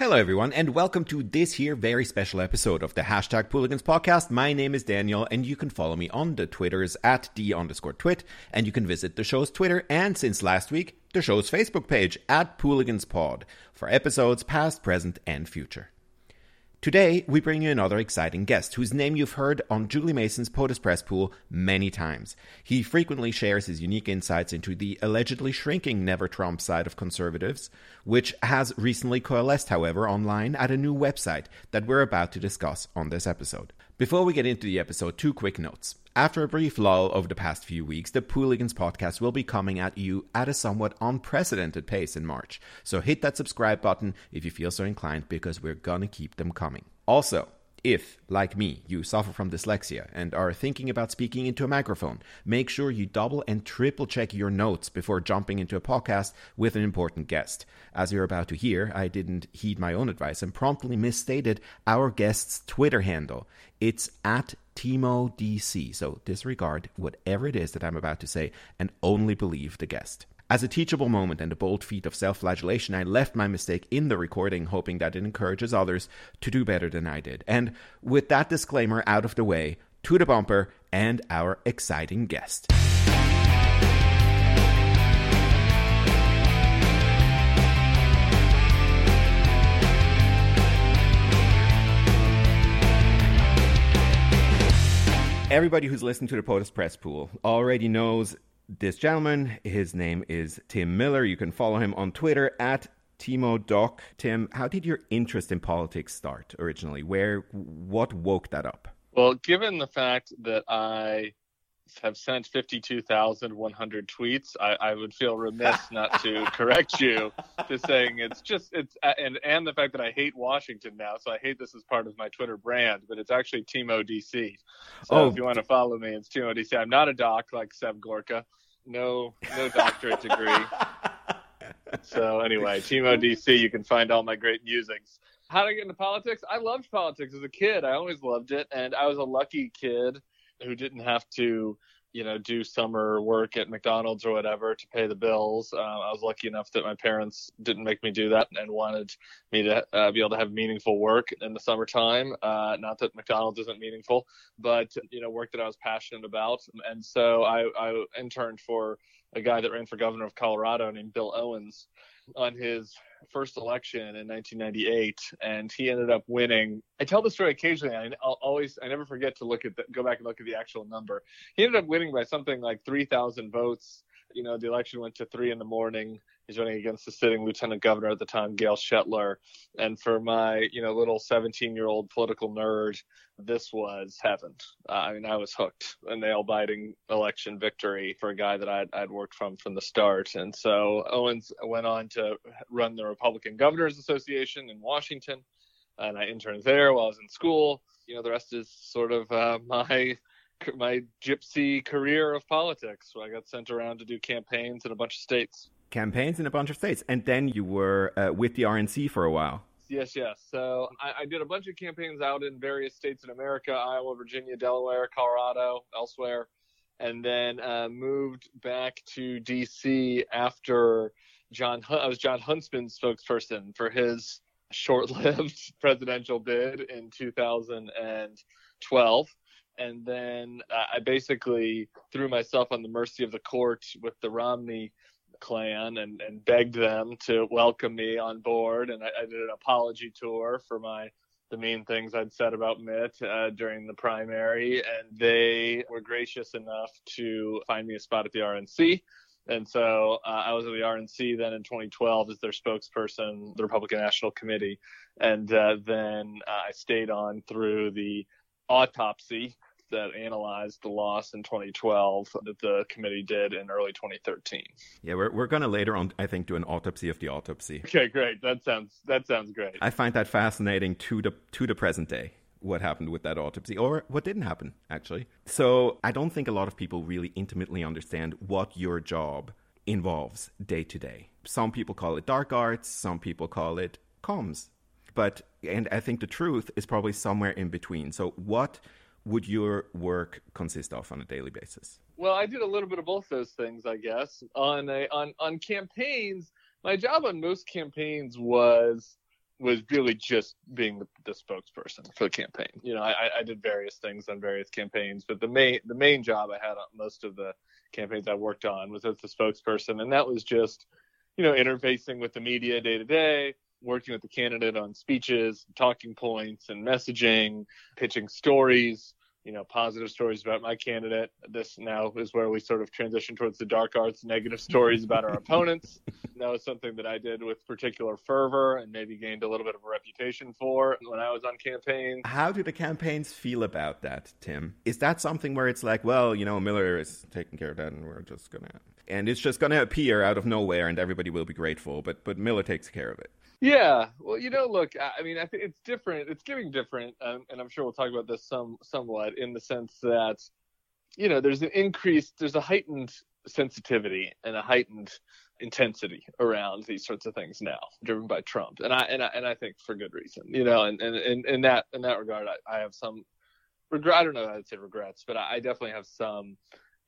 Hello, everyone, and welcome to this here very special episode of the hashtag Pooligans podcast. My name is Daniel, and you can follow me on the Twitters at D underscore twit, and you can visit the show's Twitter and since last week, the show's Facebook page at Pooligans Pod for episodes past, present, and future. Today, we bring you another exciting guest whose name you've heard on Julie Mason's POTUS Press Pool many times. He frequently shares his unique insights into the allegedly shrinking Never Trump side of conservatives, which has recently coalesced, however, online at a new website that we're about to discuss on this episode. Before we get into the episode, two quick notes. After a brief lull over the past few weeks, the Pooligans podcast will be coming at you at a somewhat unprecedented pace in March. So hit that subscribe button if you feel so inclined because we're gonna keep them coming. Also, if, like me, you suffer from dyslexia and are thinking about speaking into a microphone, make sure you double and triple check your notes before jumping into a podcast with an important guest. As you're about to hear, I didn't heed my own advice and promptly misstated our guest's Twitter handle. It's at TimoDC, so disregard whatever it is that I'm about to say and only believe the guest. As a teachable moment and a bold feat of self flagellation, I left my mistake in the recording, hoping that it encourages others to do better than I did. And with that disclaimer out of the way, to the bumper and our exciting guest. Everybody who's listened to the POTUS Press Pool already knows this gentleman. His name is Tim Miller. You can follow him on Twitter at Timo Doc. Tim, how did your interest in politics start originally? Where, what woke that up? Well, given the fact that I have sent 52,100 tweets, I, I, would feel remiss not to correct you to saying it's just it's and and the fact that I hate Washington now, so I hate this as part of my Twitter brand, but it's actually Timo DC. So oh. if you want to follow me, it's Timo DC. I'm not a doc like Seb Gorka, no no doctorate degree. so anyway, Timo DC, you can find all my great musings. How did I get into politics? I loved politics as a kid. I always loved it, and I was a lucky kid who didn't have to you know do summer work at McDonald's or whatever to pay the bills. Uh, I was lucky enough that my parents didn't make me do that and wanted me to uh, be able to have meaningful work in the summertime. Uh, not that McDonald's isn't meaningful, but you know work that I was passionate about. And so I, I interned for a guy that ran for governor of Colorado named Bill Owens on his first election in 1998, and he ended up winning. I tell the story occasionally. I I'll always, I never forget to look at the, go back and look at the actual number. He ended up winning by something like 3,000 votes. You know, the election went to three in the morning. He's running against the sitting lieutenant governor at the time, Gail Schoettler. And for my, you know, little 17 year old political nerd, this was heaven. Uh, I mean, I was hooked. A nail biting election victory for a guy that I'd, I'd worked from from the start. And so Owens went on to run the Republican Governors Association in Washington. And I interned there while I was in school. You know, the rest is sort of uh, my my gypsy career of politics. I got sent around to do campaigns in a bunch of states campaigns in a bunch of states, and then you were uh, with the RNC for a while. Yes, yes. So I, I, did a bunch of campaigns out in various states in America: Iowa, Virginia, Delaware, Colorado, elsewhere, and then uh, moved back to DC after Jon. I was Jon Huntsman's spokesperson for his short-lived presidential bid in 2012 and then uh, I basically threw myself on the mercy of the court with the Romney clan and, and begged them to welcome me on board. And I, I did an apology tour for my the mean things I'd said about Mitt uh, during the primary, and they were gracious enough to find me a spot at the RNC. And so uh, I was at the RNC then in 2012 as their spokesperson, the Republican National Committee. And uh, then uh, I stayed on through the autopsy that analyzed the loss in 2012 that the committee did in early 2013. Yeah, we're we're going to later on, I think, do an autopsy of the autopsy. Okay, great. That sounds that sounds great. I find that fascinating to the to the present day. What happened with that autopsy, or what didn't happen, actually. So I don't think a lot of people really intimately understand what your job involves day to day. Some people call it dark arts, some people call it comms. But and I think the truth is probably somewhere in between. So what would your work consist of on a daily basis? Well, I did a little bit of both those things, I guess. On a, on on campaigns, my job on most campaigns was was really just being the, the spokesperson for the campaign. You know, I, I did various things on various campaigns, but the main the main job I had on most of the campaigns I worked on was as the spokesperson, and that was just you know interfacing with the media day to day, working with the candidate on speeches, talking points, and messaging, pitching stories you know, positive stories about my candidate. This now is where we sort of transition towards the dark arts, negative stories about our opponents. That was something that I did with particular fervor and maybe gained a little bit of a reputation for when I was on campaign. How do the campaigns feel about that, Tim? Is that something where it's like, well, you know, Miller is taking care of that and we're just going to and it's just going to appear out of nowhere and everybody will be grateful, but but Miller takes care of it. Yeah, well, you know, look, I mean, I think it's different. It's getting different, um, and I'm sure we'll talk about this some somewhat in the sense that, you know, there's an increased, there's a heightened sensitivity and a heightened intensity around these sorts of things now, driven by Trump, and I and I and I think for good reason, you know, and and in that in that regard, I, I have some regret. I don't know how to say regrets, but I, I definitely have some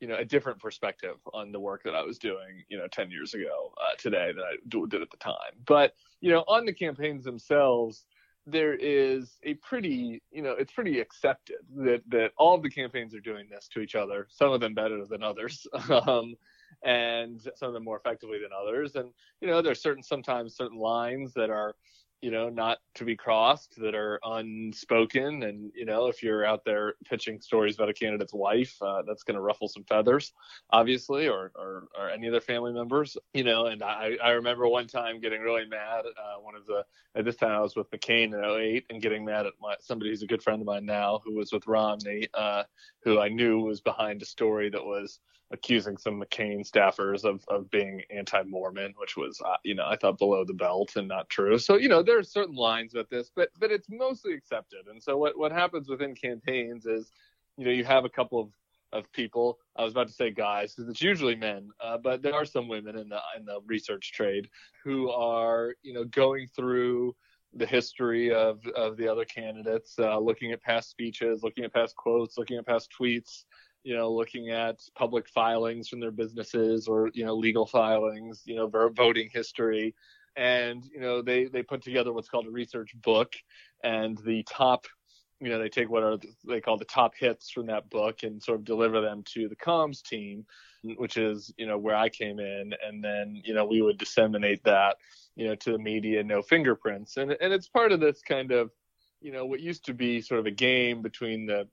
you know a different perspective on the work that I was doing you know 10 years ago uh, today that I did at the time. But you know on the campaigns themselves there is a pretty you know it's pretty accepted that that all of the campaigns are doing this to each other some of them better than others um, and some of them more effectively than others. And you know there's certain sometimes certain lines that are you know, not to be crossed that are unspoken. And, you know, if you're out there pitching stories about a candidate's wife, uh, that's going to ruffle some feathers, obviously, or, or, or, any other family members, you know. And I, I remember one time getting really mad. Uh, one of the, at this time I was with McCain in 08 and getting mad at my, somebody who's a good friend of mine now who was with Romney, uh, who I knew was behind a story that was accusing some McCain staffers of, of being anti-Mormon, which was, uh, you know, I thought below the belt and not true. So, you know, there are certain lines with this, but but it's mostly accepted. And so what what happens within campaigns is, you know, you have a couple of of people. I was about to say guys because it's usually men, uh, but there are some women in the in the research trade who are, you know, going through the history of of the other candidates, uh, looking at past speeches, looking at past quotes, looking at past tweets, you know, looking at public filings from their businesses or, you know, legal filings, you know, voting history. And, you know, they, they put together what's called a research book and the top, you know, they take what are they call the top hits from that book and sort of deliver them to the comms team, which is, you know, where I came in. And then, you know, we would disseminate that, you know, to the media, no fingerprints. And, and it's part of this kind of, you know, what used to be sort of a game between the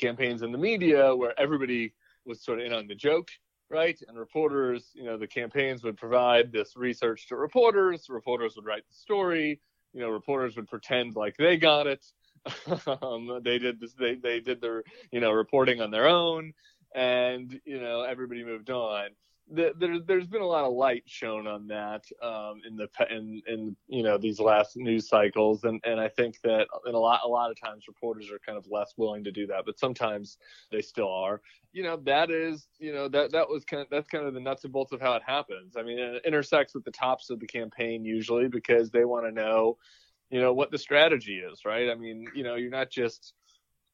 campaigns in the media where everybody was sort of in on the joke, right? And reporters, you know, the campaigns would provide this research to reporters. Reporters would write the story. You know, reporters would pretend like they got it. um, they did this. They they did their you know reporting on their own, and you know everybody moved on the, there, there's been a lot of light shown on that um, in the in, in you know these last news cycles, and, and I think that in a lot a lot of times reporters are kind of less willing to do that, but sometimes they still are. You know that is you know that that was kind of, that's kind of the nuts and bolts of how it happens. I mean, it intersects with the tops of the campaign usually because they want to know you know what the strategy is, right? I mean, you know, you're not just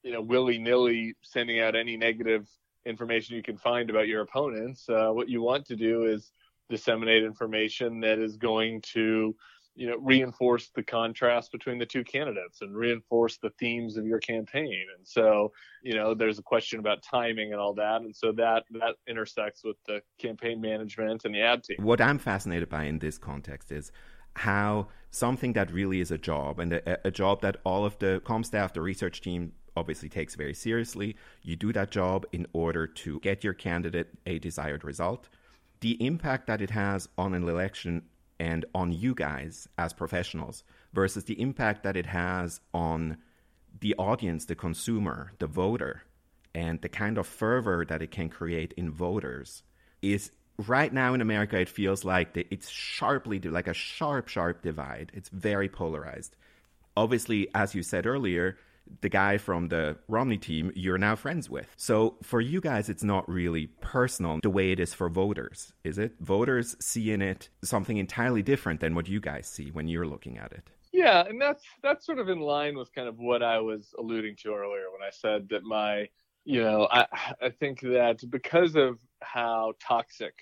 you know willy nilly sending out any negative information you can find about your opponents. Uh, what you want to do is disseminate information that is going to you know reinforce the contrast between the two candidates and reinforce the themes of your campaign and so you know there's a question about timing and all that and so that that intersects with the campaign management and the ad team what i'm fascinated by in this context is how something that really is a job and a, a job that all of the com staff the research team obviously takes very seriously. You do that job in order to get your candidate a desired result. The impact that it has on an election and on you guys as professionals versus the impact that it has on the audience, the consumer, the voter, and the kind of fervor that it can create in voters is right now in America, it feels like it's sharply, like a sharp, sharp divide. It's very polarized. Obviously, as you said earlier, the guy from the Romney team you're now friends with. So for you guys, it's not really personal the way it is for voters, is it? Voters see in it something entirely different than what you guys see when you're looking at it. Yeah, and that's that's sort of in line with kind of what I was alluding to earlier when I said that my, you know, I I think that because of how toxic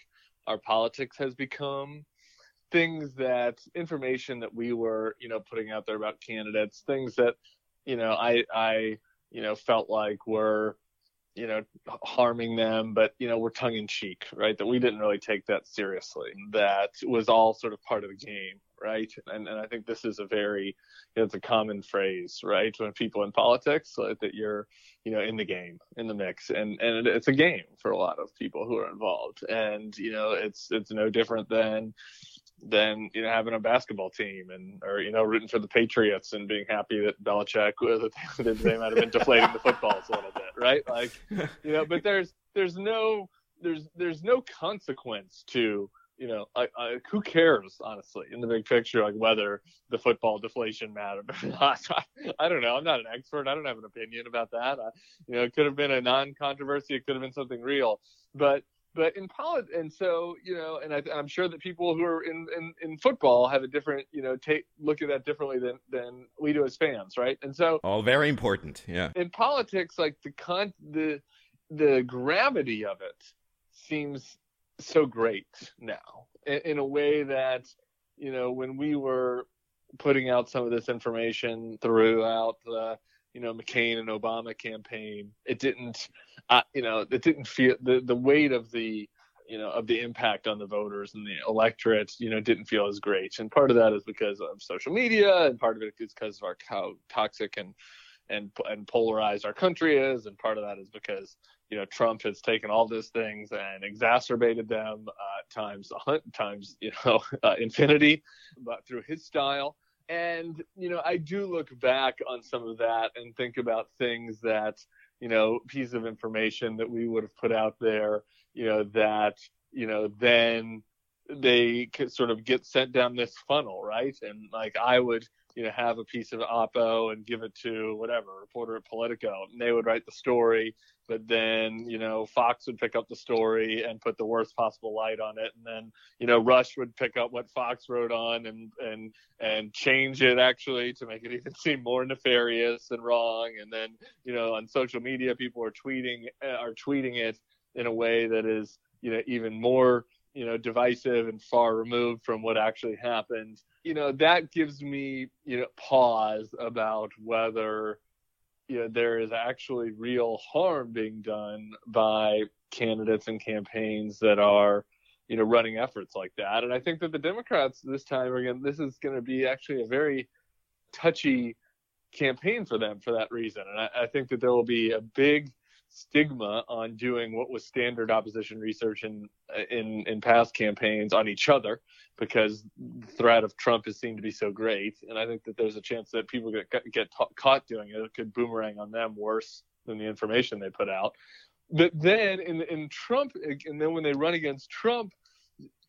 our politics has become, things that information that we were, you know, putting out there about candidates, things that, you know, I I you know felt like we're you know harming them but you know we're tongue in cheek right? That we didn't really take that seriously. That was all sort of part of the game right? And and i think this is a very you know, it's a common phrase right when people in politics like, that you're you know in the game in the mix. And and it's a game for a lot of people who are involved. And you know it's it's no different than than you know having a basketball team and or you know rooting for the Patriots and being happy that Belichick that they might have been deflating the footballs a little bit, right? Like you know, but there's there's no there's there's no consequence to you know I, I, who cares honestly in the big picture like whether the football deflation mattered or not. I, don't know. I'm not an expert. I don't have an opinion about that. I, you know, it could have been a non-controversy. It could have been something real, but but in politics, and so you know, and I, am sure that people who are in, in, in football have a different, you know, take look at that differently than than we do as fans, right? And so all very important, yeah. In politics, like the con the the gravity of it seems so great now, in, in a way that you know when we were putting out some of this information throughout the you know McCain and Obama campaign, it didn't, uh, you know, it didn't feel the the weight of the you know of the impact on the voters and the electorate, you know, didn't feel as great. And part of that is because of social media, and part of it is because of our how toxic and and and polarized our country is, and part of that is because you know Trump has taken all those things and exacerbated them uh, times times you know uh, infinity, but through his style and you know i do look back on some of that and think about things that you know piece of information that we would have put out there you know that you know then they could sort of get sent down this funnel right? And like i would you know have a piece of oppo and give it to whatever reporter at politico and they would write the story but then you know Fox would pick up the story and put the worst possible light on it, and then you know Rush would pick up what Fox wrote on and and and change it actually to make it even seem more nefarious and wrong, and then you know on social media people are tweeting uh, are tweeting it in a way that is you know even more you know divisive and far removed from what actually happened. You know that gives me you know pause about whether you know, there is actually real harm being done by candidates and campaigns that are, you know, running efforts like that. And I think that the Democrats this time, again, this is going to be actually a very touchy campaign for them for that reason. And I, I think that there will be a big stigma on doing what was standard opposition research in in in past campaigns on each other because the threat of Trump is seen to be so great. And I think that there's a chance that people get get ta- caught doing it. It could boomerang on them worse than the information they put out. But then in in Trump and then when they run against Trump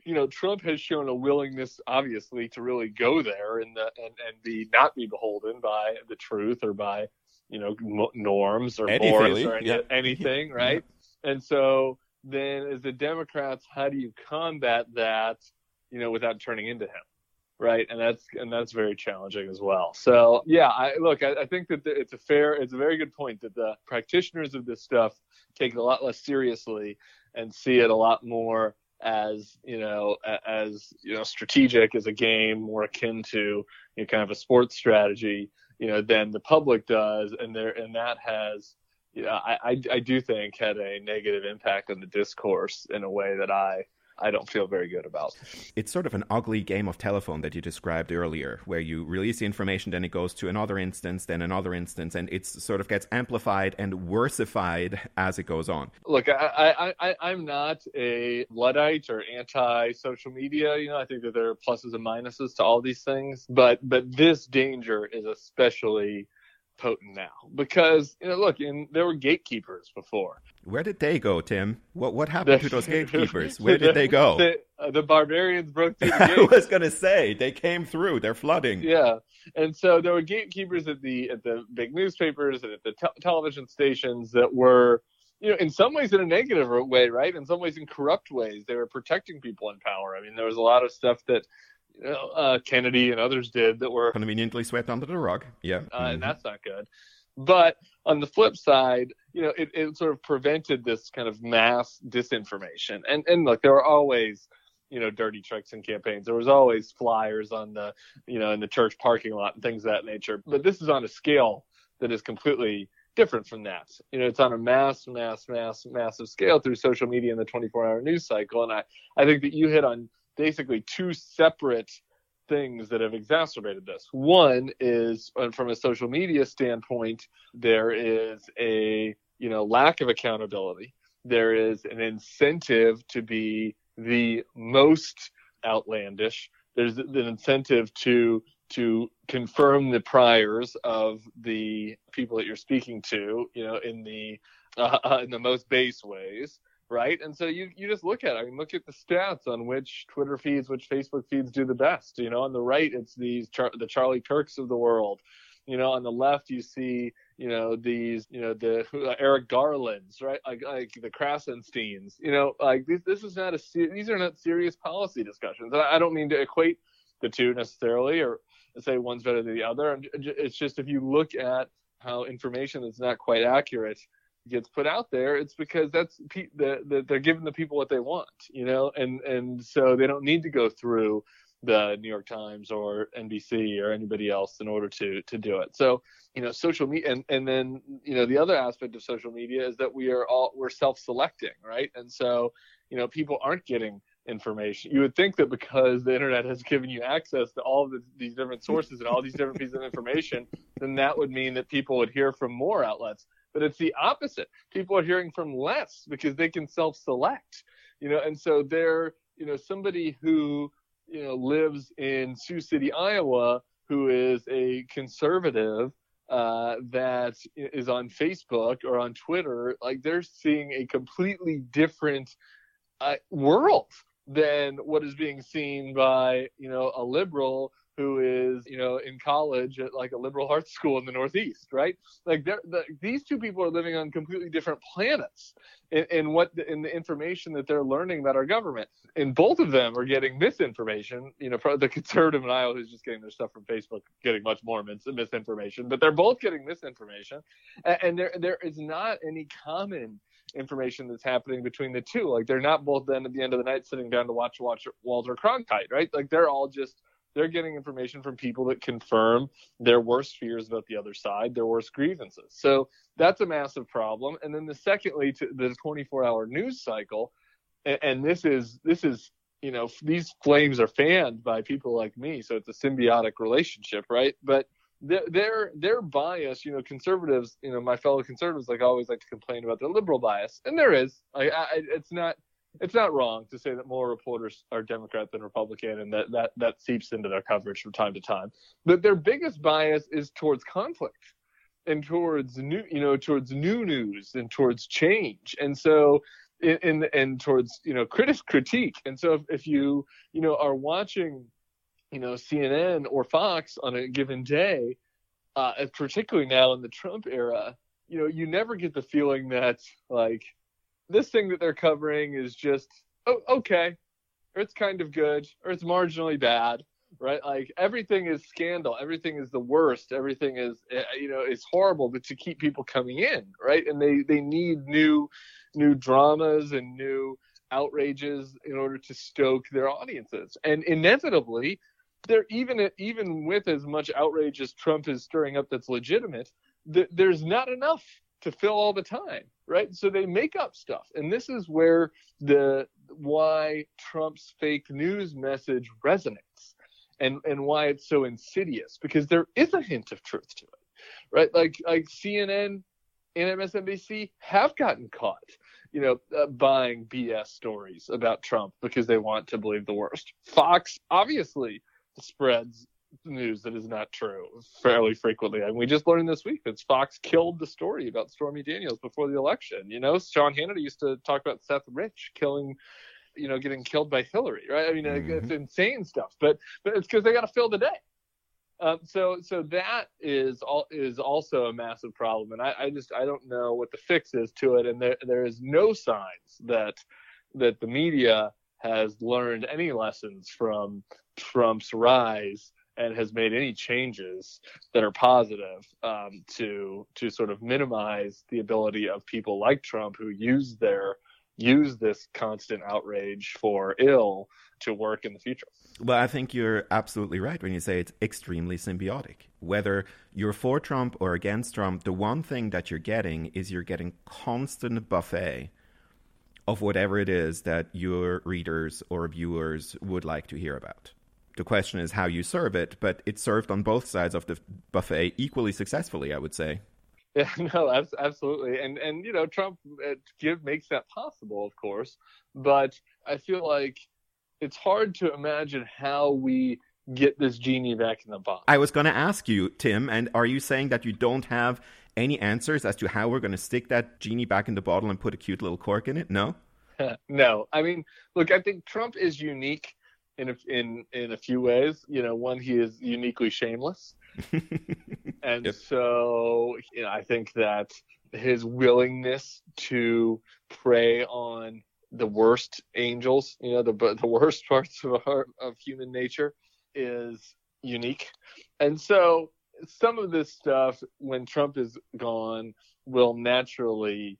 you know Trump has shown a willingness obviously to really go there and the, and and be not be beholden by the truth or by you know norms or anything, Boris or any, yeah. anything, right? Yeah. And so then, as the Democrats, how do you combat that, you know, without turning into him, right? And that's and that's very challenging as well. So yeah, I look, I, I think that the, it's a fair, it's a very good point that the practitioners of this stuff take it a lot less seriously and see it a lot more as you know as you know strategic as a game more akin to you know, kind of a sports strategy you know than the public does, and there and that has you know, I, I, I do think had a negative impact on the discourse in a way that I I don't feel very good about. It's sort of an ugly game of telephone that you described earlier, where you release the information, then it goes to another instance, then another instance, and it sort of gets amplified and worsified as it goes on. Look, I, I, I, am not a Luddite or anti-social media. You know, I think that there are pluses and minuses to all these things, but but this danger is especially potent now. Because you know look and there were gatekeepers before. Where did they go tim? What what happened to those gatekeepers? Where did they go? The, uh, the barbarians broke through i was going to say they came through. They're flooding. Yeah. And so there were gatekeepers at the at the big newspapers and at the te- television stations that were you know, in some ways in a negative way, right? In some ways in corrupt ways, they were protecting people in power. I mean, there was a lot of stuff that you know, uh, Kennedy and others did that were conveniently swept under the rug. Yeah, uh, mm-hmm. and that's not good. But on the flip side, you know, it, it sort of prevented this kind of mass disinformation. And and look, there were always you know dirty tricks in campaigns. There was always flyers on the you know in the church parking lot and things of that nature. But this is on a scale that is completely different from that. You know, it's on a mass, mass, mass, massive scale through social media and the 24-hour news cycle. And I, I think that you hit on basically two separate things that have exacerbated this. One is from a social media standpoint, there is a you know lack of accountability. There is an incentive to be the most outlandish. There's an incentive to to confirm the priors of the people that you're speaking to, you know, in the uh, in the most base ways, right? And so you you just look at it. I mean, look at the stats on which Twitter feeds, which Facebook feeds do the best. You know, on the right, it's these Char- the Charlie Kirks of the world. You know, on the left, you see you know these you know the uh, Eric Garlands, right? Like like the Krassensteins. You know, like this this is not a these are not serious policy discussions. And I don't mean to equate the two necessarily or say one's better than the other. It's just if you look at how information that's not quite accurate gets put out there, it's because that's the, the, they're giving the people what they want, you know, and and so they don't need to go through the New York Times or NBC or anybody else in order to to do it. So you know, social media, and and then you know the other aspect of social media is that we are all we're self-selecting, right? And so you know people aren't getting information. You would think that because the internet has given you access to all the, these different sources and all these different pieces of information, then that would mean that people would hear from more outlets. But it's the opposite. People are hearing from less because they can self-select, you know. And so they're, you know, somebody who, you know, lives in Sioux City, Iowa, who is a conservative uh, that is on Facebook or on Twitter, like they're seeing a completely different uh, world than what is being seen by you know a liberal who is you know in college at like a liberal arts school in the northeast right like they're, the, these two people are living on completely different planets in, in what the, in the information that they're learning about our government and both of them are getting misinformation you know the conservative in iowa who's just getting their stuff from facebook getting much more mis- misinformation but they're both getting misinformation and, and there there is not any common information that's happening between the two. Like they're not both then at the end of the night sitting down to watch watch Walter Cronkite, right? Like they're all just they're getting information from people that confirm their worst fears about the other side, their worst grievances. So that's a massive problem. And then the secondly to the 24-hour news cycle, and, and this is this is you know these flames are fanned by people like me, so it's a symbiotic relationship, right? But their their bias, you know, conservatives, you know, my fellow conservatives like always like to complain about their liberal bias, and there is. I, I, it's not it's not wrong to say that more reporters are Democrat than Republican, and that that that seeps into their coverage from time to time. But their biggest bias is towards conflict and towards new, you know, towards new news and towards change, and so. In, in and towards you know critic critique and so if, if you you know are watching you know CNN or Fox on a given day, uh, particularly now in the Trump era, you know, you never get the feeling that like this thing that they're covering is just oh, okay, or it's kind of good, or it's marginally bad, right? Like everything is scandal, everything is the worst, everything is eh, you know is horrible, but to keep people coming in, right? And they they need new new dramas and new outrages in order to stoke their audiences, and inevitably there even even with as much outrage as Trump is stirring up that's legitimate, th- there's not enough to fill all the time, right? So they make up stuff, and this is where the why Trump's fake news message resonates, and and why it's so insidious because there is a hint of truth to it, right? Like like CNN and MSNBC have gotten caught, you know, uh, buying BS stories about Trump because they want to believe the worst. Fox obviously spreads news that is not true fairly frequently. And we just learned this week that Fox killed the story about Stormy Daniels before the election. You know, Sean Hannity used to talk about Seth Rich killing, you know, getting killed by Hillary, right? I mean, mm-hmm. it's insane stuff, but but it's because they got to fill the day. Um, so so that is all is also a massive problem, and I, I just I don't know what the fix is to it, and there there is no signs that that the media has learned any lessons from Trump's rise and has made any changes that are positive um, to to sort of minimize the ability of people like Trump who use their use this constant outrage for ill to work in the future. Well, I think you're absolutely right when you say it's extremely symbiotic. Whether you're for Trump or against Trump, the one thing that you're getting is you're getting constant buffet of whatever it is that your readers or viewers would like to hear about. The question is how you serve it, but it's served on both sides of the buffet equally successfully, I would say. Yeah, no, absolutely, and and you know Trump uh, give makes that possible, of course, but I feel like it's hard to imagine how we get this genie back in the bottle. I was going to ask you, Tim, and are you saying that you don't have any answers as to how we're going to stick that genie back in the bottle and put a cute little cork in it? No. no, I mean, look, I think Trump is unique in a, in in a few ways. You know, one, he is mm-hmm. uniquely shameless. and yep. so you know, I think that his willingness to prey on the worst angels, you know, the the worst parts of our, of human nature, is unique. And so some of this stuff, when Trump is gone, will naturally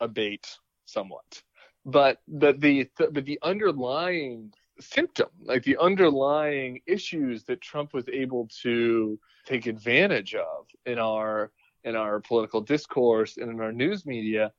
abate somewhat. But but the but the underlying symptom, like the underlying issues that Trump was able to take advantage of in our in our political discourse and in our news media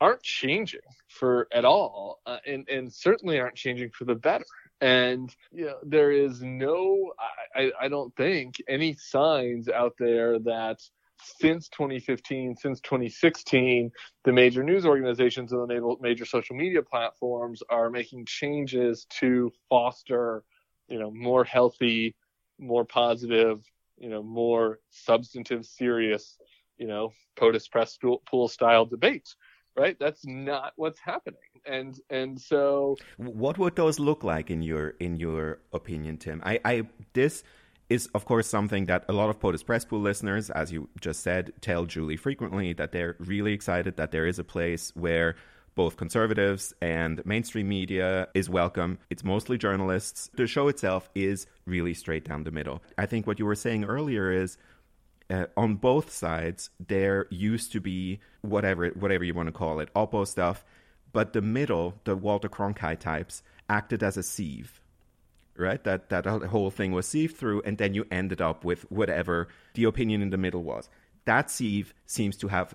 aren't changing for at all uh, and and certainly aren't changing for the better. And you know there is no I, I don't think any signs out there that since 2015, since 2016, the major news organizations and the major social media platforms are making changes to foster, you know, more healthy, more positive, you know, more substantive, serious, you know, POTUS press pool style debate. Right? That's not what's happening. And and so, what would those look like in your in your opinion, Tim? I I this is, of course, something that a lot of POTUS Press Pool listeners, as you just said, tell Julie frequently that they're really excited that there is a place where both conservatives and mainstream media is welcome. It's mostly journalists. The show itself is really straight down the middle. I think what you were saying earlier is uh, on both sides there used to be whatever whatever you want to call it, Oppo stuff, but the middle, the Walter Cronkite types, acted as a sieve right? That that whole thing was sieved through, and then you ended up with whatever the opinion in the middle was. That sieve seems to have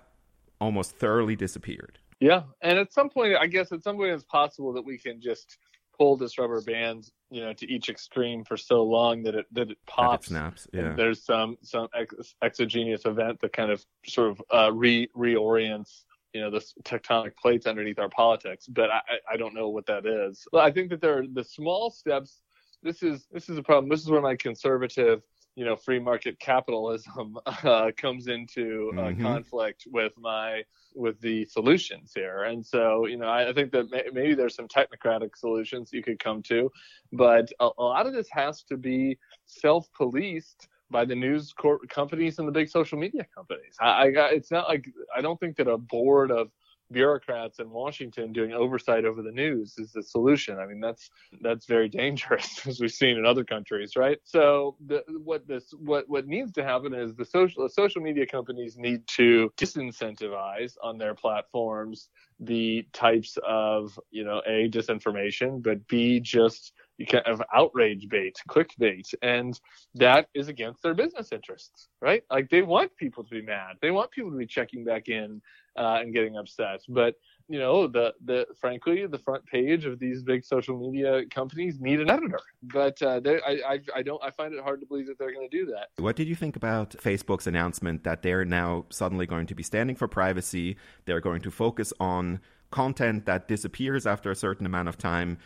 almost thoroughly disappeared. Yeah, and at some point, I guess at some point it's possible that we can just pull this rubber band, you know, to each extreme for so long that it that it pops, that it snaps. Yeah, there's some some ex- exogenous event that kind of sort of uh, re reorients you know the tectonic plates underneath our politics but I, I don't know what that is i think that there are the small steps this is this is a problem. This is where my conservative, you know, free market capitalism uh, comes into uh, mm-hmm. conflict with my with the solutions here. And so, you know, I, I think that may, maybe there's some technocratic solutions you could come to, but a, a lot of this has to be self-policed by the news companies and the big social media companies. I, I got, it's not like I don't think that a board of bureaucrats in Washington doing oversight over the news is the solution. I mean, that's that's very dangerous, as we've seen in other countries, right? So, the, what this what what needs to happen is the social the social media companies need to disincentivize on their platforms the types of you know a disinformation, but b just you kind of outrage bait, clickbait, and that is against their business interests, right? Like they want people to be mad, they want people to be checking back in uh, and getting upset. But you know, the the frankly, the front page of these big social media companies need an editor. But uh, I, I I don't I find it hard to believe that they're going to do that. What did you think about Facebook's announcement that they're now suddenly going to be standing for privacy? They're going to focus on content that disappears after a certain amount of time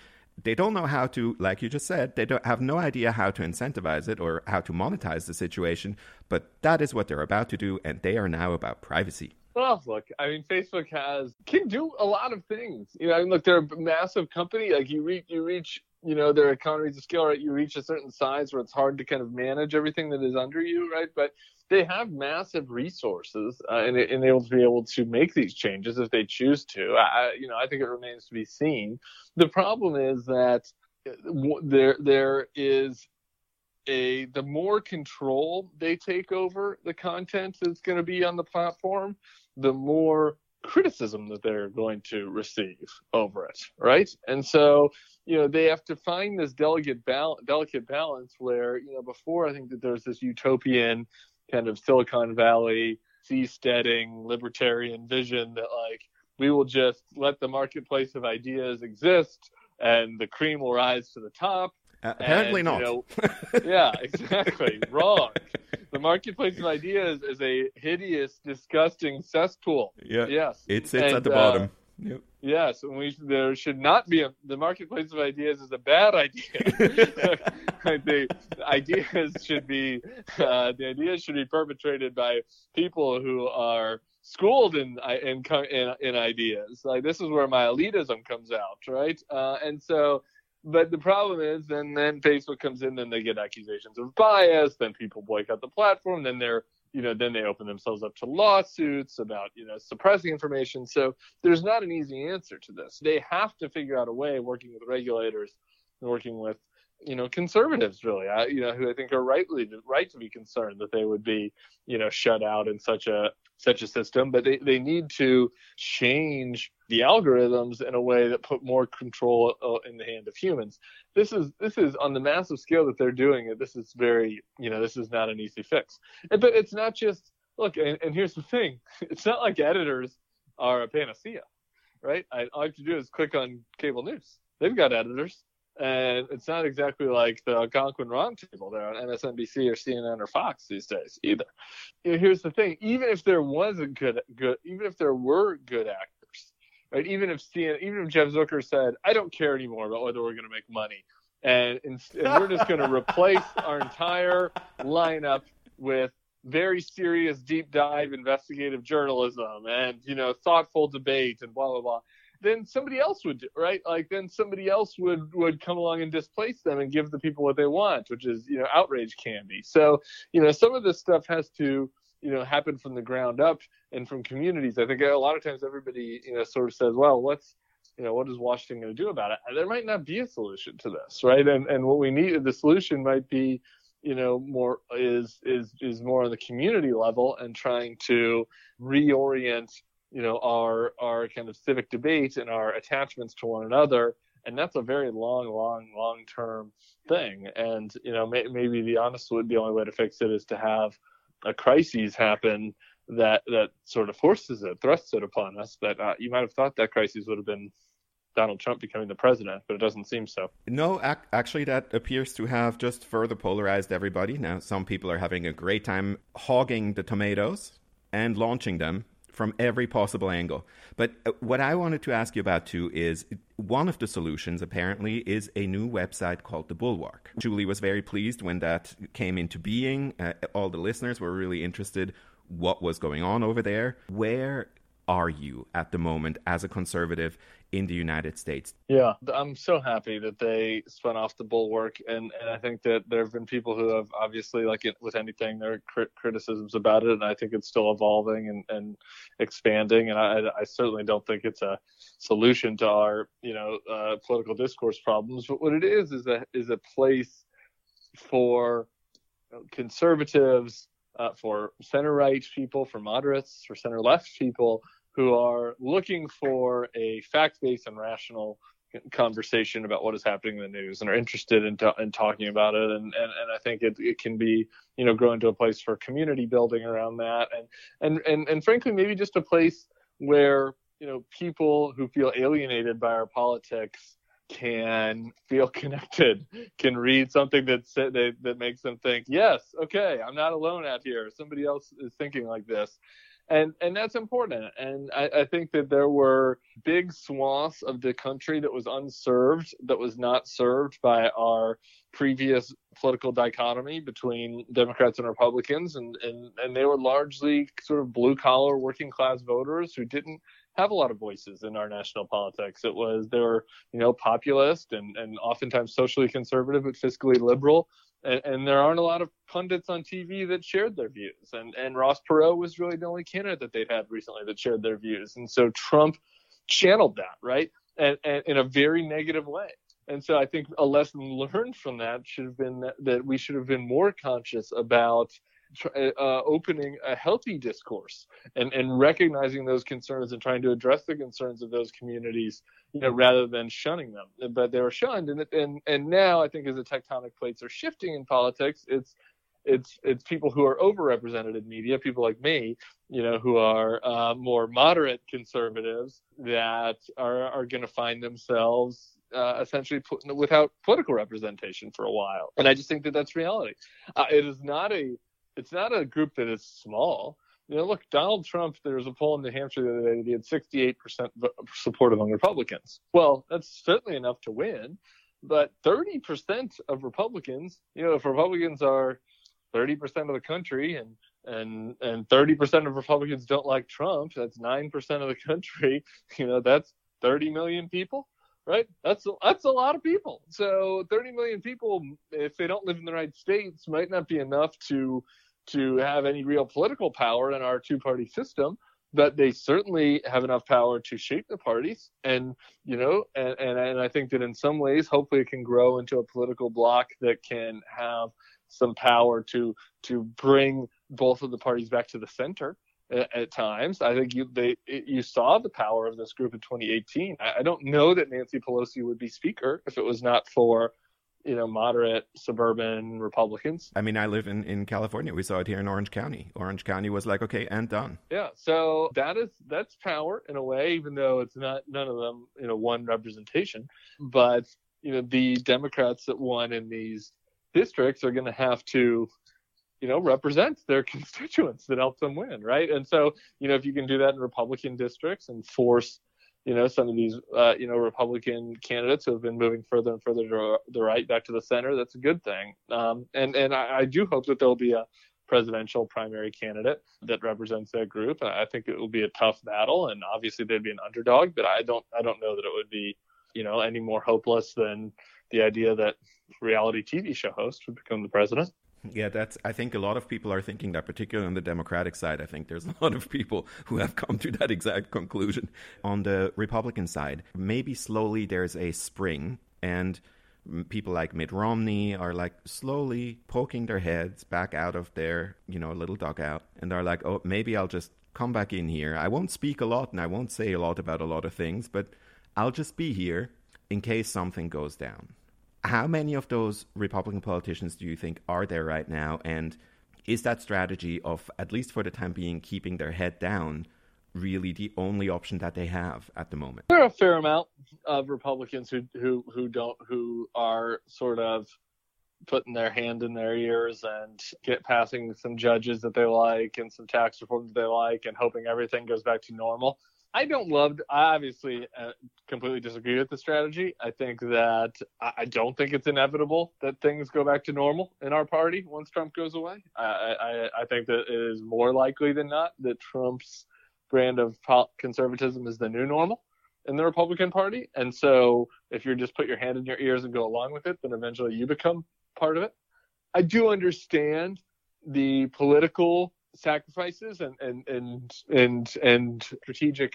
they don't know how to, like you just said, they don't have no idea how to incentivize it or how to monetize the situation. But that is what they're about to do, and they are now about privacy. Well, look, I mean, Facebook has can do a lot of things. You know, I mean, look, they're a massive company. Like you reach, you reach, you know, their economies of scale, right? You reach a certain size where it's hard to kind of manage everything that is under you, right? But they have massive resources uh, and, and able to be able to make these changes if they choose to. I, you know, I think it remains to be seen. The problem is that uh, there there is a the more control they take over the content that's going to be on the platform, the more criticism that they're going to receive over it, right? And so, you know, they have to find this delicate, delicate balance where, you know, before I think that there's this utopian kind of Silicon Valley, seasteading, libertarian vision that like we will just let the marketplace of ideas exist and the cream will rise to the top. Uh, apparently and, not. You know, yeah, exactly. Wrong. The marketplace of ideas is a hideous, disgusting cesspool. Yeah. Yes. It sits And, at the uh, bottom. Yep. Yes, and we there should not be a the marketplace of ideas is a bad idea. the ideas should be uh, the ideas should be perpetrated by people who are schooled in in in, in ideas. Like this is where my elitism comes out, right? Uh, and so. But the problem is, then then Facebook comes in, then they get accusations of bias, then people boycott the platform, then they're you know then they open themselves up to lawsuits about you know suppressing information. So there's not an easy answer to this. They have to figure out a way working with regulators and working with you know conservatives really. I, you know who i think are rightly right to be concerned that they would be you know shut out in such a such a system. But they, they need to change the algorithms in a way that put more control uh, in the hand of humans. This is this is on the massive scale that they're doing it this is very you know this is not an easy fix. But it's not just look and, and here's the thing. It's not like editors are a panacea right? I, all i have to do is click on cable news. They've got editors and it's not exactly like the Algonquin Roundtable there on MSNBC or CNN or Fox these days either. You know, here's the thing: even if there was a good, good, even if there were good actors, right? Even if CNN, even if Jeff Zucker said, "I don't care anymore about whether we're going to make money," and, and, and we're just going to replace our entire lineup with very serious deep dive investigative journalism and you know thoughtful debate and blah blah blah then somebody else would do right? Like then somebody else would would come along and displace them and give the people what they want which is you know outrage candy. So you know some of this stuff has to you know happen from the ground up and from communities. I think a lot of times everybody you know sort of says well what's you know what is washington going to do about it? There might not be a solution to this right? And and what we need the solution might be you know more is is is more on the community level and trying to reorient you know our our kind of civic debate and our attachments to one another and that's a very long long long term thing and you know may, maybe the honest would the only way to fix it is to have a crisis happen that that sort of forces it thrusts it upon us but uh, you might have thought that crisis would have been Donald Trump becoming the president, but it doesn't seem so. No, ac- actually, that appears to have just further polarized everybody. Now, some people are having a great time hogging the tomatoes and launching them from every possible angle. But uh, what I wanted to ask you about too is one of the solutions apparently is a new website called The Bulwark. Julie was very pleased when that came into being. Uh, all the listeners were really interested what was going on over there. Where are you at the moment as a conservative in the United States? Yeah, I'm so happy that they spun off the bulwark, and, and I think that there have been people who have obviously, like it, with anything, there are crit- criticisms about it, and I think it's still evolving and, and expanding, and I, I certainly don't think it's a solution to our, you know, uh, political discourse problems. But what it is is a is a place for conservatives, uh, for center right people, for moderates, for center left people who are looking for a fact-based and rational conversation about what is happening in the news and are interested in, t- in talking about it. And, and, and I think it, it can be you know grow into a place for community building around that. And, and and and frankly maybe just a place where you know people who feel alienated by our politics can feel connected can read something that that, that makes them think yes okay I'm not alone out here. Somebody else is thinking like this and and that's important. And I, I, think that there were big swaths of the country that was unserved, that was not served by our previous political dichotomy between Democrats and Republicans, and and and they were largely sort of blue collar working class voters who didn't have a lot of voices in our national politics. It was they were you know populist and and oftentimes socially conservative but fiscally liberal and, and, there aren't a lot of pundits on TV that shared their views. And and Ross Perot was really the only candidate that they'd had recently that shared their views. And so Trump channeled that right, and, and in a very negative way. And so I think a lesson learned from that should have been that, that we should have been more conscious about uh, opening a healthy discourse and, and recognizing those concerns and trying to address the concerns of those communities, you know, rather than shunning them. But they were shunned, and and and now I think as the tectonic plates are shifting in politics, it's it's it's people who are overrepresented in media, people like me, you know, who are uh, more moderate conservatives that are are going to find themselves uh, essentially put, without political representation for a while. And I just think that that's reality. Uh, it is not a it's not a group that is small. You know, look, Donald Trump. There was a poll in New Hampshire the other day that he had 68% support among Republicans. Well, that's certainly enough to win, but 30% of Republicans, you know, if Republicans are 30% of the country and and and 30% of Republicans don't like Trump, that's 9% of the country. You know, that's 30 million people right? That's that's a lot of people. So 30 million people, if they don't live in the United States, might not be enough to to have any real political power in our two-party system. But they certainly have enough power to shape the parties, and you know, and, and and I think that in some ways, hopefully, it can grow into a political bloc that can have some power to to bring both of the parties back to the center at, times. I think you they you saw the power of this group in 2018. I, I don't know that Nancy Pelosi would be speaker if it was not for you know, moderate suburban Republicans. I mean, I live in, in California. We saw it here in Orange County. Orange County was like, okay, and done. Yeah. So that is that's power in a way, even though it's not none of them, you know, one representation. But you know, the Democrats that won in these districts are going to have to you know, represents their constituents that help them win, right? And so, you know, if you can do that in Republican districts and force, you know, some of these, uh, you know, Republican candidates who have been moving further and further to the right back to the center, that's a good thing. Um, and and I, I do hope that there'll be a presidential primary candidate that represents that group. I think it will be a tough battle, and obviously they'd be an underdog, but I don't I don't know that it would be, you know, any more hopeless than the idea that reality TV show host would become the president. Yeah, that's. I think a lot of people are thinking that, particularly on the Democratic side. I think there's a lot of people who have come to that exact conclusion. On the Republican side, maybe slowly there's a spring, and people like Mitt Romney are like slowly poking their heads back out of their, you know, little dugout, and they're like, oh, maybe I'll just come back in here. I won't speak a lot, and I won't say a lot about a lot of things, but I'll just be here in case something goes down. How many of those Republican politicians do you think are there right now? And is that strategy of, at least for the time being, keeping their head down really the only option that they have at the moment? There are a fair amount of Republicans who who who don't who are sort of putting their hand in their ears and get passing some judges that they like and some tax reforms that they like and hoping everything goes back to normal. I don't love. I obviously uh, completely disagree with the strategy. I think that I don't think it's inevitable that things go back to normal in our party once Trump goes away. I, I, I think that it is more likely than not that Trump's brand of conservatism is the new normal in the Republican Party. And so, if you just put your hand in your ears and go along with it, then eventually you become part of it. I do understand the political sacrifices and and and and, and strategic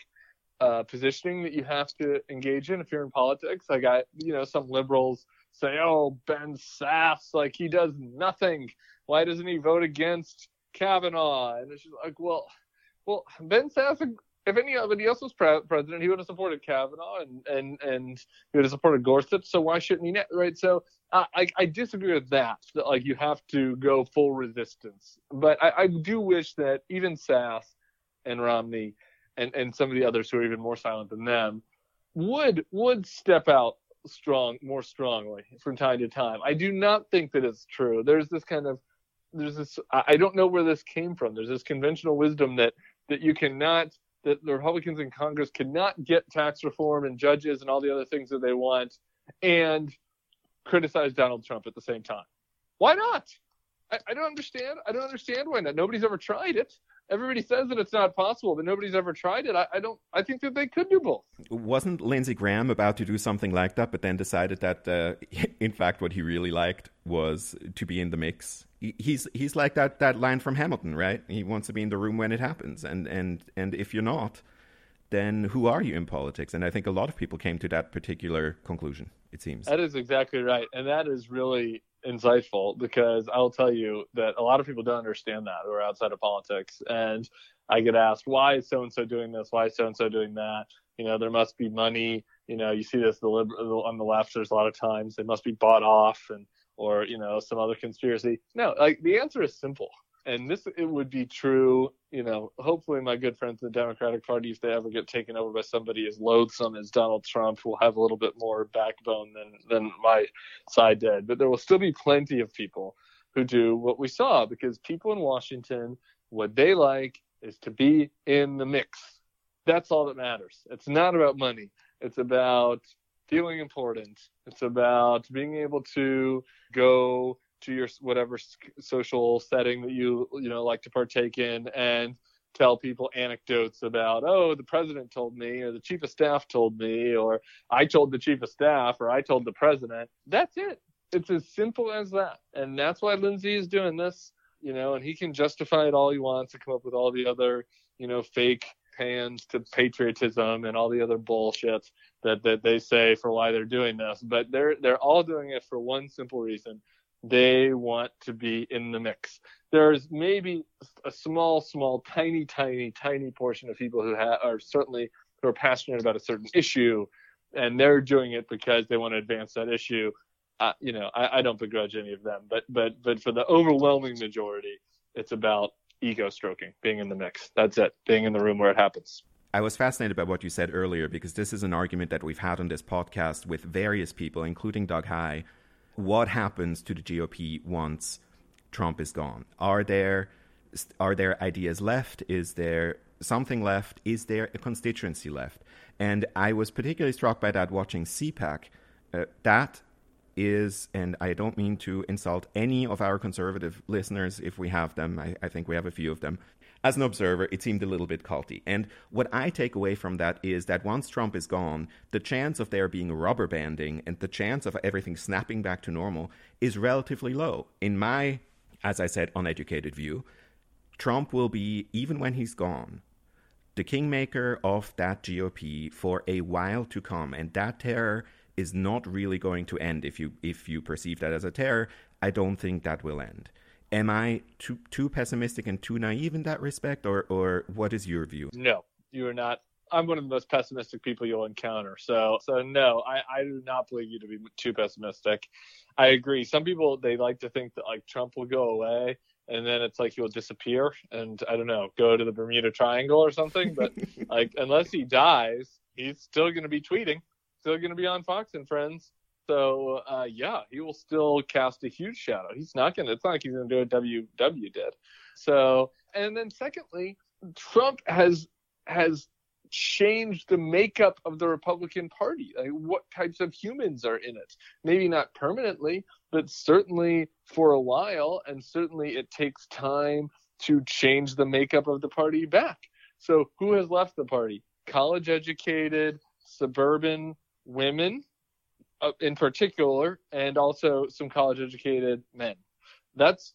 uh, positioning that you have to engage in if you're in politics. I got you know some liberals say, "Oh, Ben Sasse, like he does nothing. Why doesn't he vote against Kavanaugh?" And it's just like, well, well, Ben Sasse if anybody else was pre- president, he would have supported Kavanaugh and and and he would have supported Gorsuch. So why shouldn't he? Right. So uh, I I disagree with that. That like you have to go full resistance. But I, I do wish that even Sasse and Romney and and some of the others who are even more silent than them would would step out strong more strongly from time to time. I do not think that it's true. There's this kind of there's this I don't know where this came from. There's this conventional wisdom that that you cannot that the Republicans in Congress cannot get tax reform and judges and all the other things that they want and criticize Donald Trump at the same time. Why not? I, I don't understand. I don't understand why not. Nobody's ever tried it everybody says that it's not possible, but nobody's ever tried it. I, I, don't. I think that they could do both. Wasn't Lindsey Graham about to do something like that, but then decided that, uh, in fact, what he really liked was to be in the mix. He's he's like that that line from Hamilton, right? He wants to be in the room when it happens, and and and if you're not, then who are you in politics? And I think a lot of people came to that particular conclusion. It seems that is exactly right, and that is really insightful because I'll tell you that a lot of people don't understand that who are outside of politics. And I get asked, why is so and so doing this? Why is so and so doing that? You know, there must be money. You know, you see this the liber- on the left. There's a lot of times they must be bought off, and or you know some other conspiracy. No, like the answer is simple and this it would be true you know hopefully my good friends in the democratic party if they ever get taken over by somebody as loathsome as donald trump will have a little bit more backbone than than my side did. But there will still be plenty of people who do what we saw because people in washington what they like is to be in the mix. That's all that matters. It's not about money. It's about feeling important. It's about being able to go to your whatever social setting that you you know like to partake in and tell people anecdotes about oh the president told me or the chief of staff told me or i told the chief of staff or i told the president. That's it. It's as simple as that. And that's why lindsey is doing this you know and he can justify it all he wants to come up with all the other you know fake hands to patriotism and all the other bullshit that that they say for why they're doing this. But they're they're all doing it for one simple reason they want to be in the mix. There's maybe a small, small, tiny, tiny, tiny portion of people who ha- are certainly who are passionate about a certain issue, and they're doing it because they want to advance that issue. Uh, you know, I, I don't begrudge any of them, but but but for the overwhelming majority, it's about ego stroking, being in the mix. That's it, being in the room where it happens. I was fascinated by what you said earlier because this is an argument that we've had on this podcast with various people, including Doug Heye, what happens to the GOP once Trump is gone? Are there are there ideas left? Is there something left? Is there a constituency left? And I was particularly struck by that watching CPAC. Uh, that is, and I don't mean to insult any of our conservative listeners if we have them, I, I think we have a few of them, as an observer, it seemed a little bit culty. And what I take away from that is that once Trump is gone, the chance of there being rubber banding and the chance of everything snapping back to normal is relatively low. In my, as I said, uneducated view, Trump will be, even when he's gone, the kingmaker of that GOP for a while to come. And that terror is not really going to end. If you if you perceive that as a terror, I don't think that will end am I too too pessimistic and too naive in that respect, or or what is your view? No, you are not. I'm one of the most pessimistic people you'll encounter. So so no, I, I do not believe you to be too pessimistic. I agree. Some people they like to think that like Trump will go away and then it's like he'll disappear and I don't know, go to the Bermuda Triangle or something. But like unless he dies, he's still gonna be tweeting, still gonna be on Fox and Friends. So uh, yeah, he will still cast a huge shadow. He's not gonna. It's not like he's gonna do what WW did. So and then secondly, Trump has has changed the makeup of the Republican Party. Like what types of humans are in it? Maybe not permanently, but certainly for a while. And certainly it takes time to change the makeup of the party back. So who has left the party? College educated, suburban women Uh, in particular, and also some college educated men. That's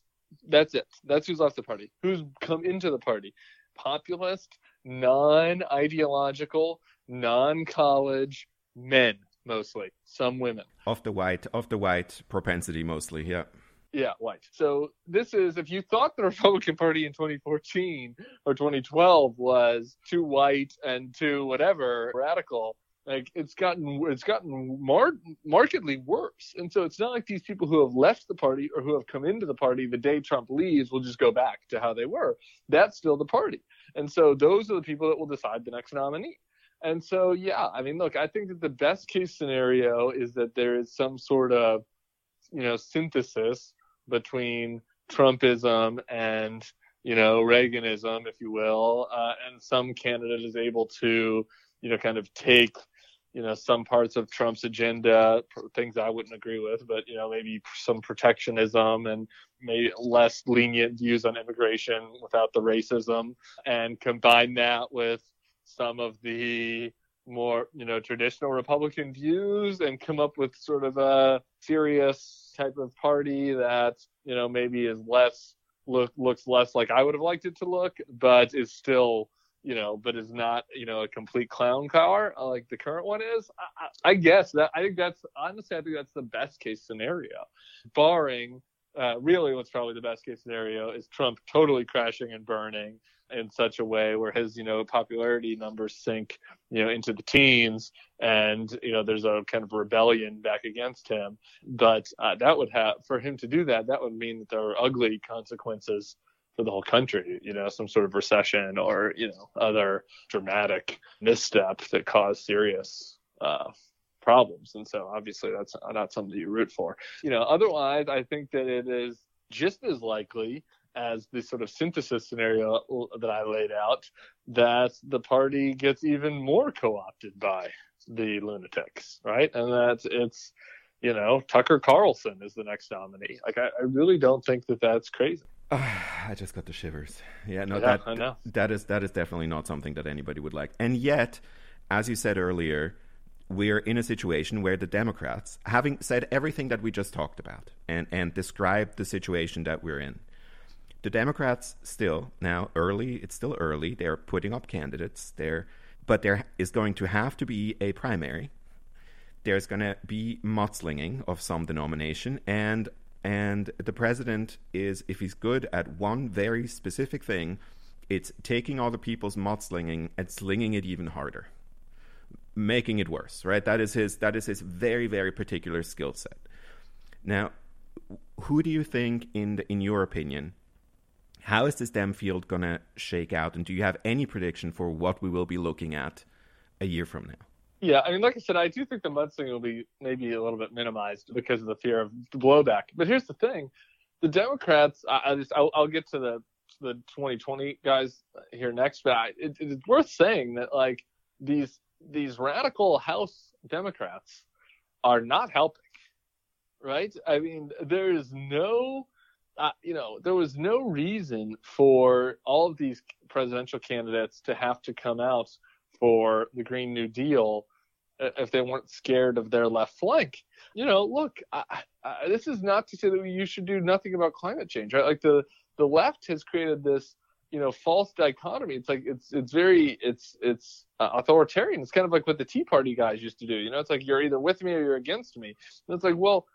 that's it. That's who's left the party. Who's come into the party? Populist, non-ideological, non-college men mostly. Some women. Of the white, of the white propensity mostly. Yeah. Yeah, white. So this is if you thought the Republican Party in 2014 or 2012 was too white and too whatever radical, like it's gotten it's gotten mar- markedly worse. And so it's not like these people who have left the party or who have come into the party the day trump leaves will just go back to how they were. That's still the party. And so those are the people that will decide the next nominee. And so yeah i mean look i think that the best case scenario is that there is some sort of you know synthesis between trumpism and you know reaganism if you will uh, and some candidate is able to you know kind of take you know some parts of Trump's agenda, things I wouldn't agree with, but you know maybe some protectionism and maybe less lenient views on immigration without the racism, and combine that with some of the more you know traditional Republican views, and come up with sort of a serious type of party that you know maybe is less look looks less like I would have liked it to look, but is still you know, but is not, you know, a complete clown car uh, like the current one is. I, I, guess that I think that's honestly, I think that's the best case scenario, barring uh, really what's probably the best case scenario is Trump totally crashing and burning in such a way where his you know popularity numbers sink you know into the teens and you know there's a kind of rebellion back against him but uh, that would have for him to do that that would mean that there are ugly consequences for the whole country, you know, some sort of recession or, you know, other dramatic misstep that cause serious uh, problems. And so obviously that's not something you root for. You know, otherwise, I think that it is just as likely as the sort of synthesis scenario that I laid out that the party gets even more co opted by the lunatics, right? And that it's, you know, Tucker Carlson is the next nominee. Like, I, I really don't think that that's crazy. I just got the shivers. Yeah, no, yeah, that that is that is definitely not something that anybody would like. And yet, as you said earlier, we're in a situation where the Democrats, having said everything that we just talked about and and described the situation that we're in, the Democrats still now early. It's still early. They're putting up candidates. There, but there is going to have to be a primary. There's going to be mudslinging of some denomination, and and the president is, if he's good at one very specific thing, it's taking the people's mudslinging and slinging it even harder, making it worse. Right? That is his. That is his very, very particular skill set. Now, who do you think, in the, in your opinion, how is this Dem field going to shake out? And do you have any prediction for what we will be looking at a year from now? Yeah, I mean, like I said, I do think the mudslinging will be maybe a little bit minimized because of the fear of the blowback. But here's the thing: the Democrats. I, I just I'll, I'll, get to the the 2020 guys here next, but I, it, it's worth saying that like these these radical House Democrats are not helping, right? I mean, there is no. Uh, you know, there was no reason for all of these presidential candidates to have to come out for the Green New Deal if they weren't scared of their left flank. You know, look, I, I, this is not to say that you should do nothing about climate change, right? Like the the left has created this, you know, false dichotomy. It's like it's it's very it's it's uh, authoritarian. It's kind of like what the Tea Party guys used to do. You know, it's like you're either with me or you're against me. And it's like, well.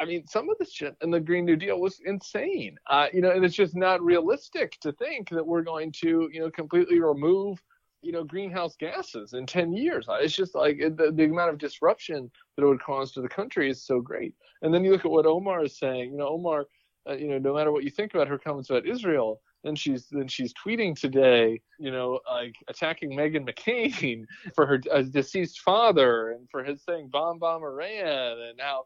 I mean, some of the shit in the Green New Deal was insane. Uh, you know, and it's just not realistic to think that we're going to, you know, completely remove you know greenhouse gases in 10 years. It's just like the, the amount of disruption that it would cause to the country is so great. And then you look at what omar is saying you know omar uh, you know no matter what you think about her comments about israel then she's then she's tweeting today, you know, like attacking Meghan McCain for her uh, deceased father and for his saying bomb bomb Iran and how,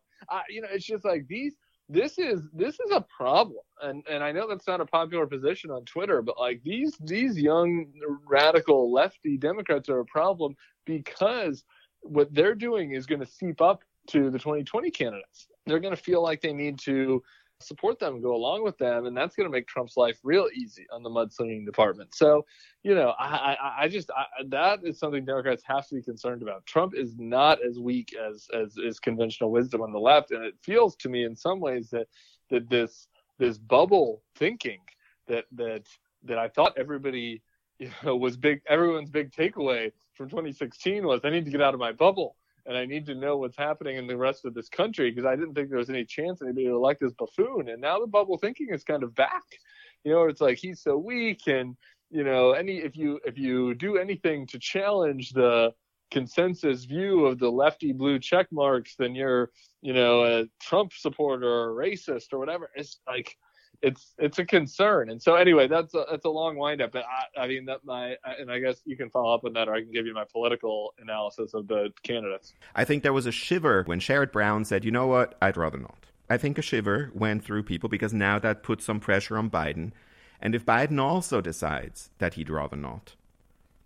you know, it's just like these this is this is a problem. And and i know that's not a popular position on twitter but like these these young radical lefty democrats are a problem because what they're doing is going to seep up to the 2020 candidates. They're going to feel like they need to support them, go along with them, and that's going to make Trump's life real easy on the mudslinging department. So, you know, I, I, I just I, that is something Democrats have to be concerned about. Trump is not as weak as as is conventional wisdom on the left, and it feels to me in some ways that that this this bubble thinking that that that I thought everybody you know was big everyone's big takeaway from 2016 was I need to get out of my bubble and I need to know what's happening in the rest of this country because I didn't think there was any chance anybody would elect this buffoon. And now the bubble thinking is kind of back. You know, it's like he's so weak, and you know, any if you if you do anything to challenge the consensus view of the lefty blue check marks, then you're you know a Trump supporter or racist or whatever. It's like it's it's a concern. And so anyway, that's a that's a long windup. But I, I mean that my and I guess you can follow up on that, or I can give you my political analysis of the candidates. I think there was a shiver when Sherrod Brown said, "You know what? I'd rather not." I think a shiver went through people because now that puts some pressure on Biden. And if Biden also decides that he'd rather not,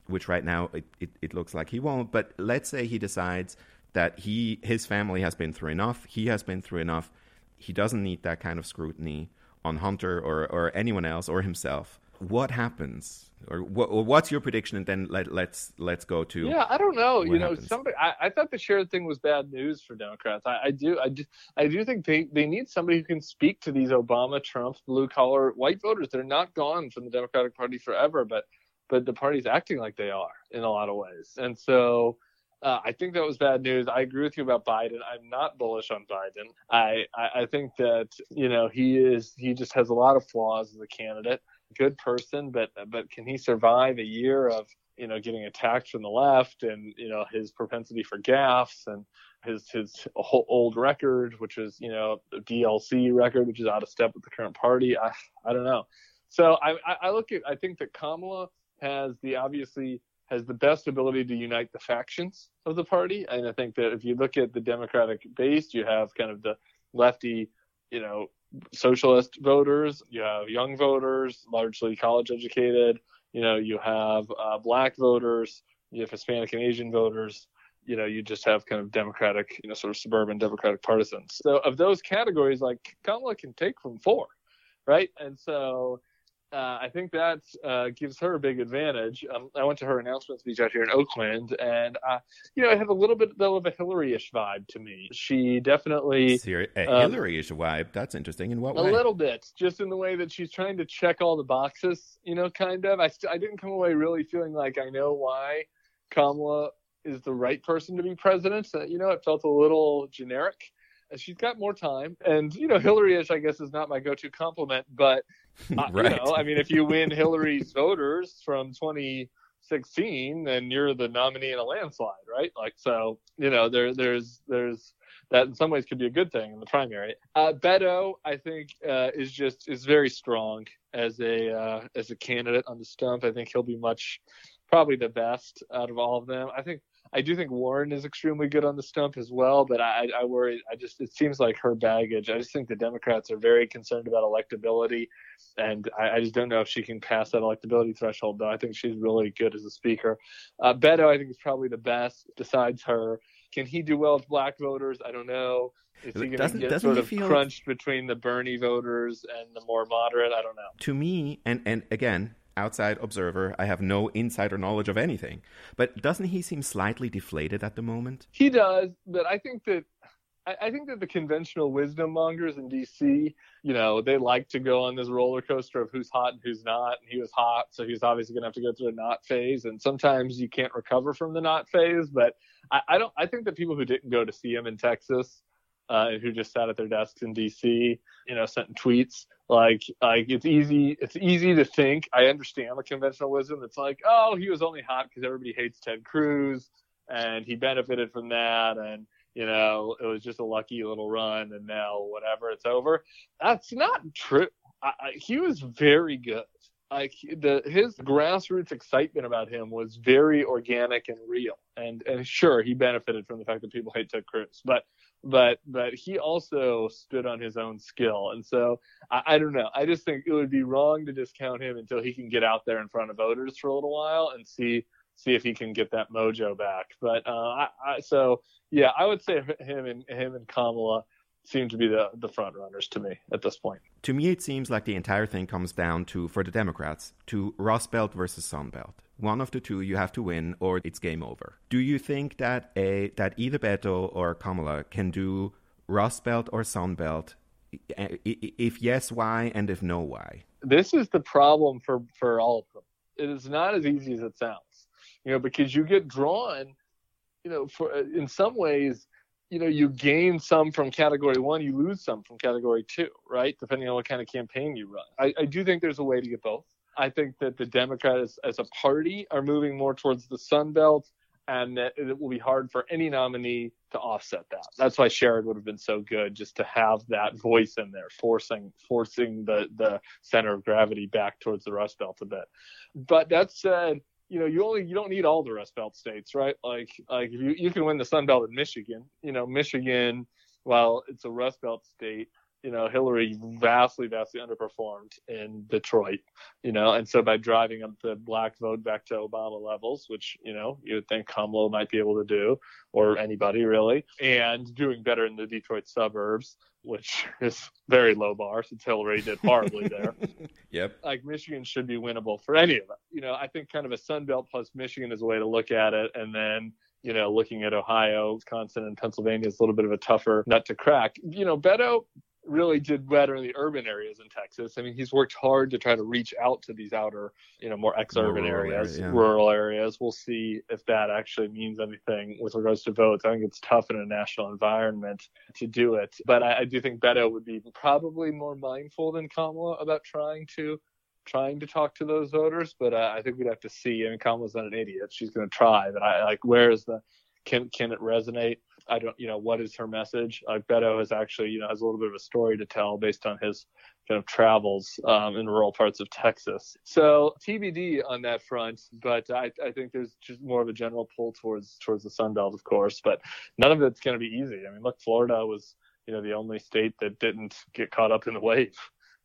which right now it, it, it looks like he won't, but let's say he decides that he his family has been through enough, he has been through enough, he doesn't need that kind of scrutiny on Hunter or, or anyone else or himself, what happens? Or, what, or what's your prediction? And then let, let's let's go to yeah. I don't know. You know, happens. somebody. I, I, thought the Sherrod thing was bad news for Democrats. I, I do. I do. I do think they they need somebody who can speak to these Obama, Trump, blue collar white voters. They're not gone from the Democratic Party forever, but but the party's acting like they are in a lot of ways. And so uh, I think that was bad news. I agree with you about Biden. I'm not bullish on Biden. I, I, I think that you know he is he just has a lot of flaws as a candidate. Good person, but but can he survive a year of you know getting attacked from the left and you know his propensity for gaffes and his his old record, which is you know the DLC record, which is out of step with the current party. I I don't know. So I I look at I think that Kamala has the obviously has the best ability to unite the factions of the party, and I think that if you look at the Democratic base, you have kind of the lefty, you know, socialist voters, you have young voters, largely college educated, you know, you have uh, black voters, you have Hispanic and Asian voters, you know, you just have kind of Democratic, you know, sort of suburban Democratic partisans. So of those categories, like Kamala can take from four, right? And so uh, I think that uh, gives her a big advantage. Um, I went to her announcement speech out here in Oakland, and uh, you know, it had a little bit though of a Hillary-ish vibe to me. She definitely Ser- a um, Hillary-ish vibe. That's interesting. In what a way? A little bit, just in the way that she's trying to check all the boxes. You know, kind of. I st- I didn't come away really feeling like I know why Kamala is the right person to be president. you know, it felt a little generic. She's got more time, and you know, Hillary-ish, I guess, is not my go-to compliment, but uh, right. you know, I mean, if you win Hillary's voters from 2016, then you're the nominee in a landslide, right? Like, so you know, there, there's, there's that in some ways could be a good thing in the primary. Uh, Beto, I think, uh, is just is very strong as a uh, as a candidate on the stump. I think he'll be much, probably the best out of all of them. I think I do think Warren is extremely good on the stump as well, but I, I worry. I just it seems like her baggage. I just think the Democrats are very concerned about electability, and I, I just don't know if she can pass that electability threshold. Though I think she's really good as a speaker. Uh, Beto, I think is probably the best besides her. Can he do well with black voters? I don't know. Is he going to get sort of feel... crunched between the Bernie voters and the more moderate? I don't know. To me, and and again, outside observer. I have no insider knowledge of anything. But doesn't he seem slightly deflated at the moment? He does, but I think that I, think that the conventional wisdom mongers in DC, you know, they like to go on this roller coaster of who's hot and who's not. And he was hot, so he's obviously going to have to go through a not phase. And sometimes you can't recover from the not phase. But I, I don't. I think that people who didn't go to see him in Texas uh, who just sat at their desks in DC, you know, sent tweets. Like, like it's easy, it's easy to think. I understand the conventional wisdom. It's like, oh, he was only hot because everybody hates Ted Cruz, and he benefited from that, and you know, it was just a lucky little run, and now whatever, it's over. That's not true. I, I, he was very good. Like the his grassroots excitement about him was very organic and real, and and sure he benefited from the fact that people hate Ted Cruz, but but but he also stood on his own skill, and so I, I, don't know. I just think it would be wrong to discount him until he can get out there in front of voters for a little while and see see if he can get that mojo back. But uh, I, I, so yeah, I would say him and him and Kamala seem to be the the front runners to me at this point. To me, it seems like the entire thing comes down to for the Democrats to Rust Belt versus Sun Belt one of the two you have to win or it's game over. Do you think that a that either Beto or Kamala can do Rust Belt or Sun Belt? If yes, why? And if no, why? This is the problem for for all of them. It is not as easy as it sounds, you know, because you get drawn, you know, for in some ways, you know, you gain some from category one, you lose some from category two, right? Depending on what kind of campaign you run. I, I do think there's a way to get both. I think that the Democrats as a party are moving more towards the Sun Belt, and that it will be hard for any nominee to offset that. That's why Sherrod would have been so good, just to have that voice in there, forcing forcing the the center of gravity back towards the Rust Belt a bit. But that said, you know, you only you don't need all the Rust Belt states, right? Like like you you can win the Sun Belt in Michigan. You know, Michigan, while it's a Rust Belt state, you know, Hillary vastly, vastly underperformed in Detroit, you know, and so by driving up the black vote back to Obama levels, which, you know, you would think Kamala might be able to do, or anybody really, and doing better in the Detroit suburbs, which is very low bar since Hillary did horribly there. yep. Like Michigan should be winnable for any of them. You know, I think kind of a Sun Belt plus Michigan is a way to look at it. And then, you know, looking at Ohio, Wisconsin, and Pennsylvania is a little bit of a tougher nut to crack. You know, Beto really did better in the urban areas in Texas. I mean, he's worked hard to try to reach out to these outer, you know, more ex-urban areas, area, yeah. rural areas. We'll see if that actually means anything with regards to votes. I think it's tough in a national environment to do it, but I, I do think Beto would be probably more mindful than Kamala about trying to trying to talk to those voters. But uh, I think we'd have to see. I mean, Kamala's not an idiot; she's going to try. But I like, where is the can can it resonate? I don't, you know, what is her message? Like Beto has actually, you know, has a little bit of a story to tell based on his kind of travels um, in rural parts of Texas. So TBD on that front, but I, I think there's just more of a general pull towards towards the Sun Belt, of course. But none of it's going to be easy. I mean, look, Florida was, you know, the only state that didn't get caught up in the wave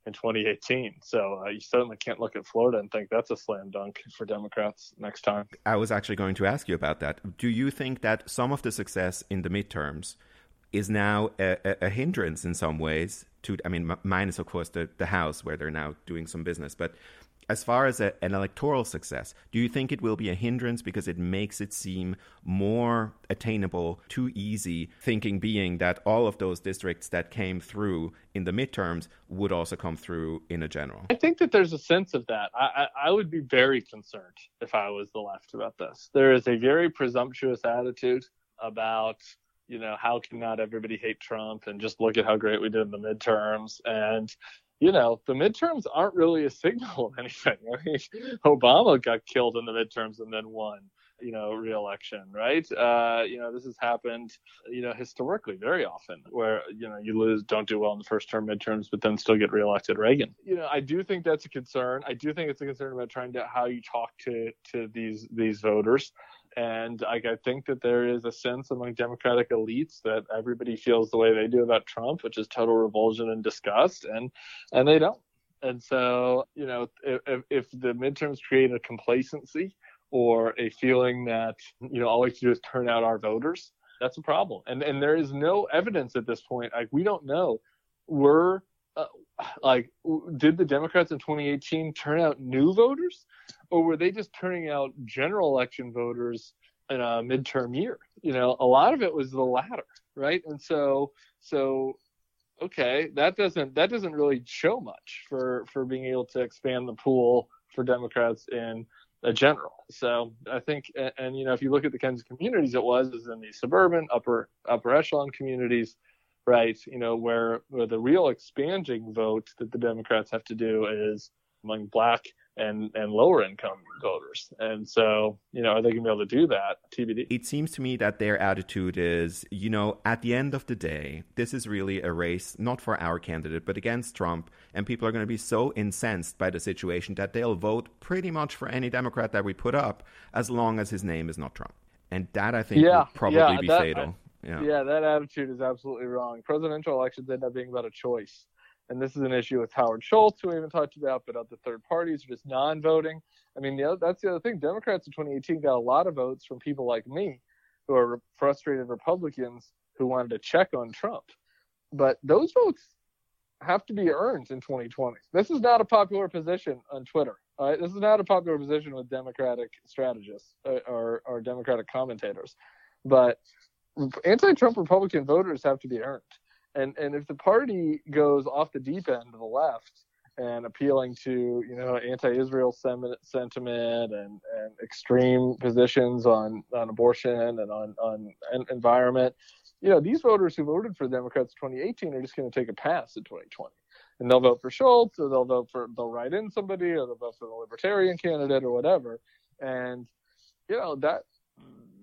in 2018. So uh, you certainly can't look at Florida and think that's a slam dunk for Democrats next time. I was actually going to ask you about that. Do you think that some of the success in the midterms is now a, a, a hindrance in some ways to, I mean, minus, of course, the, the House where they're now doing some business, but as far as a, an electoral success, do you think it will be a hindrance because it makes it seem more attainable, too easy, thinking being that all of those districts that came through in the midterms would also come through in a general? I think that there's a sense of that. I, I, I would be very concerned if I was the left about this. There is a very presumptuous attitude about you know, how can not everybody hate Trump and just look at how great we did in the midterms? And you know, the midterms aren't really a signal of anything. I mean, Obama got killed in the midterms and then won, you know, reelection, right? Uh, you know, this has happened, you know, historically very often where, you know, you lose, don't do well in the first term midterms, but then still get reelected Reagan. You know, I do think that's a concern. I do think it's a concern about trying to how you talk to, to these, these voters and I think that there is a sense among Democratic elites that everybody feels the way they do about Trump, which is total revulsion and disgust, and and they don't. And so, you know, if, if the midterms create a complacency or a feeling that you know all we have to do is turn out our voters, that's a problem. And and there is no evidence at this point. Like we don't know. We're uh, like, did the Democrats in 2018 turn out new voters? or were they just turning out general election voters in a midterm year? You know, a lot of it was the latter, right? And so, so okay, that doesn't that doesn't really show much for for being able to expand the pool for Democrats in a general. So I think, and, and you know, if you look at the kinds of communities it was, is in the suburban upper upper echelon communities, right? You know, where where the real expanding vote that the Democrats have to do is among black and and lower income voters. And so, you know, are they going to be able to do that? TBD. It seems to me that their attitude is, you know, at the end of the day, this is really a race not for our candidate, but against Trump. And people are going to be so incensed by the situation that they'll vote pretty much for any Democrat that we put up, as long as his name is not Trump. And that I think yeah, will probably yeah, be that, fatal. I, yeah. yeah, that attitude is absolutely wrong. Presidential elections end up being about a choice and this is an issue with Howard Schultz, who we haven't talked about, but other third parties are just non-voting. I mean, the other, that's the other thing. Democrats in 2018 got a lot of votes from people like me, who are frustrated Republicans who wanted to check on Trump. But those votes have to be earned in 2020. This is not a popular position on Twitter. This is not a popular position with Democratic strategists uh, or, or Democratic commentators. But anti-Trump Republican voters have to be earned. And and if the party goes off the deep end of the left and appealing to you know anti-Israel sentiment and, and extreme positions on, on abortion and on on environment, you know these voters who voted for Democrats in 2018 are just going to take a pass in 2020, and they'll vote for Schultz or they'll vote for they'll write in somebody or they'll vote for the Libertarian candidate or whatever, and you know that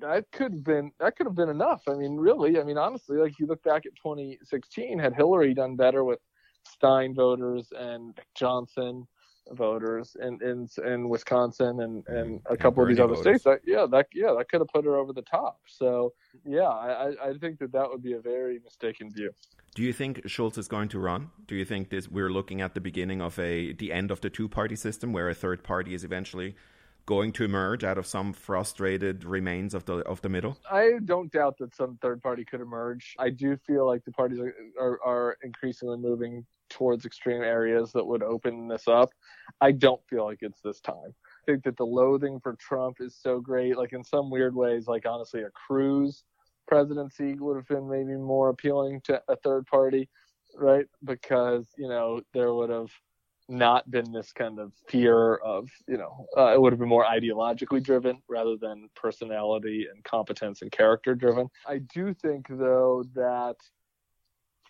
that could have been that could have been enough. I mean, really, I mean, honestly, like you look back at 2016, had Hillary done better with Stein voters and Johnson voters in in, in Wisconsin and and a couple of these other voters. states, that, yeah, that yeah, that could have put her over the top. So yeah, I I think that that would be a very mistaken view. Do you think Schultz is going to run? Do you think this we're looking at the beginning of a the end of the two party system where a third party is eventually going to emerge out of some frustrated remains of the of the middle? I don't doubt that some third party could emerge. I do feel like the parties are, are, are increasingly moving towards extreme areas that would open this up. I don't feel like it's this time. I think that the loathing for Trump is so great. Like in some weird ways, like honestly, a Cruz presidency would have been maybe more appealing to a third party. right? Because you know there would have not been this kind of fear of you know uh, it would have been more ideologically driven rather than personality and competence and character driven. I do think though that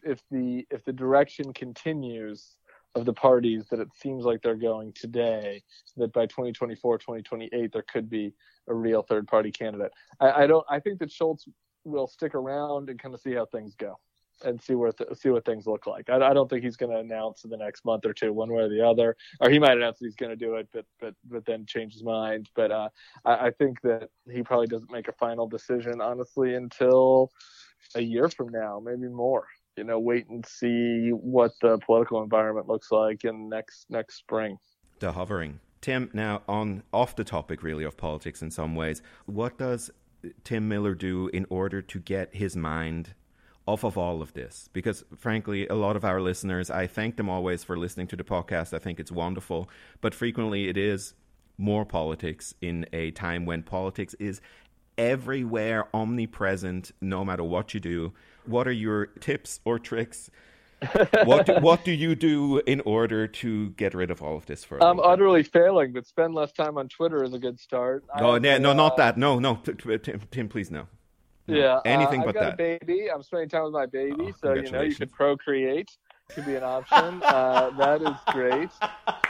if the if the direction continues of the parties that it seems like they're going today, that by 2024, 2028, there could be a real third party candidate. I, I don't. I think that Schultz will stick around and kind of see how things go and see where th- see what things look like. I, I don't think he's going to announce in the next month or two, one way or the other, or he might announce he's going to do it, but but but then change his mind. But uh, I, I think that he probably doesn't make a final decision, honestly, until a year from now, maybe more. You know, wait and see what the political environment looks like in next next spring. The hovering. Tim, now on off the topic really of politics in some ways, what does Tim Miller do in order to get his mind off of all of this. Because frankly a lot of our listeners i thank them always for listening to the podcast. I think it's wonderful. But frequently it is more politics in a time when politics is everywhere omnipresent no matter what you do. What are your tips or tricks? What do, what do you do in order to get rid of all of this for i'm utterly failing but spend less time on twitter is a good start. Oh no, no not uh, that. No no tim, tim please no yeah, anything uh, but that. a baby. I'm spending time with my baby, Oh, so you know you could procreate. Could be an option. uh, that is great.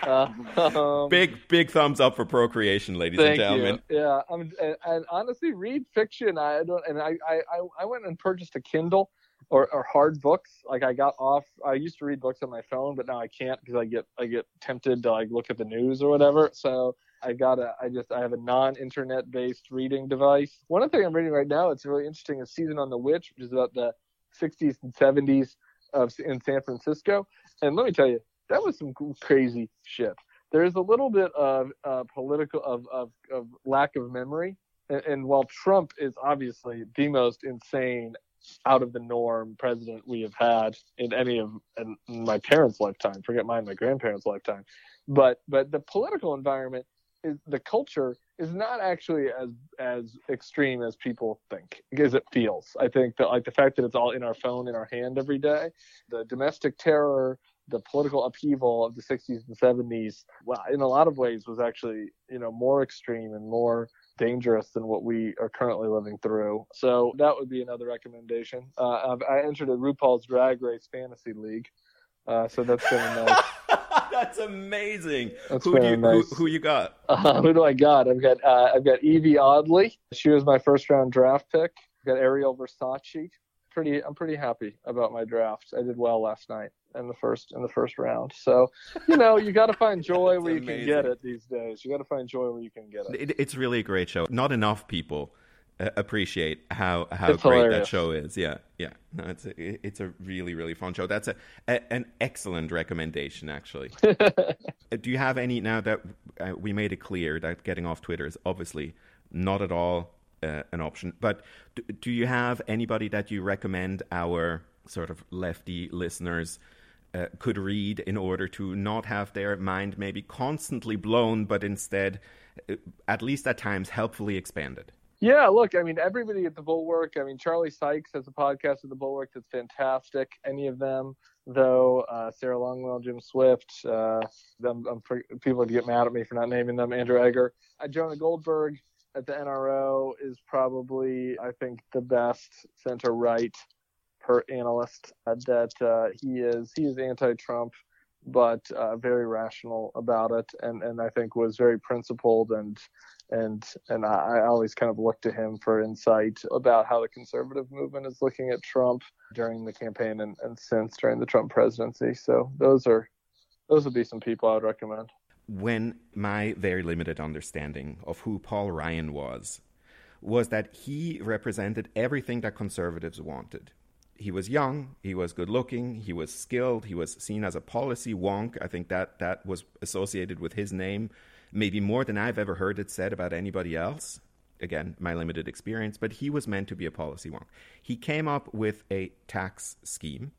Uh, um, big big thumbs up for procreation, ladies and gentlemen. you. Yeah, I'm, and, and honestly, read fiction. I don't, and I, I, I- I went and purchased a Kindle or, or hard books. Like I got off. I used to read books on my phone, but now I can't because I get I get tempted to like look at the news or whatever. So I got a, I just, I have a non-internet based reading device. One of the things I'm reading right now, it's really interesting, is Season of the Witch, which is about the 60s and 70s of in San Francisco. And let me tell you, that was some crazy shit. There's a little bit of uh, political, of, of, of lack of memory. And, and while Trump is obviously the most insane out of the norm president we have had in any of in my parents' lifetime. Forget mine, my grandparents' lifetime. But but the political environment is the culture is not actually as as extreme as people think because it feels. I think that like the fact that it's all in our phone in our hand every day, the domestic terror, the political upheaval of the 60s and 70s, well, in a lot of ways was actually you know more extreme and more dangerous than what we are currently living through. So that would be another recommendation. Uh, I entered a RuPaul's Drag Race fantasy league, uh, so that's been nice. That's amazing. That's who do you nice. who, who you got? Uh, who do I got? I've got uh, I've got Yvie Oddly. She was my first round draft pick. I've got Ariel Versace. Pretty, I'm pretty happy about my draft. I did well last night in the first in the first round. So, you know, you got to find joy where you can get it these days. You got to find joy where you can get it. It, it's really a great show. Not enough people appreciate how how It's great that show is. Yeah, yeah. No, it's a, it's a really really fun show. That's a, a an excellent recommendation, actually. Uh, Do you have any now that uh, we made it clear that getting off Twitter is obviously not at all uh, an option? But do, do you have anybody that you recommend our sort of lefty listeners? Uh, could read in order to not have their mind maybe constantly blown, but instead, uh, at least at times, helpfully expanded. Yeah, look, I mean, everybody at the Bulwark. I mean, Charlie Sykes has a podcast at the Bulwark that's fantastic. Any of them, though, uh, Sarah Longwell, Jim Swift. Uh, I'm, I'm pre- people would get mad at me for not naming them. Andrew Egger, uh, Jonah Goldberg at the NRO is probably, I think, the best center right per analyst. That uh, he is he is anti-Trump but uh, very rational about it, and, and I think was very principled and and and I, I always kind of look to him for insight about how the conservative movement is looking at Trump during the campaign and, and since during the Trump presidency. So those are those would be some people I would recommend. when my very limited understanding of who Paul Ryan was was that he represented everything that conservatives wanted. He was young, he was good looking, he was skilled, he was seen as a policy wonk. I think that that was associated with his name maybe more than I've ever heard it said about anybody else. Again, my limited experience, but he was meant to be a policy wonk. He came up with a tax scheme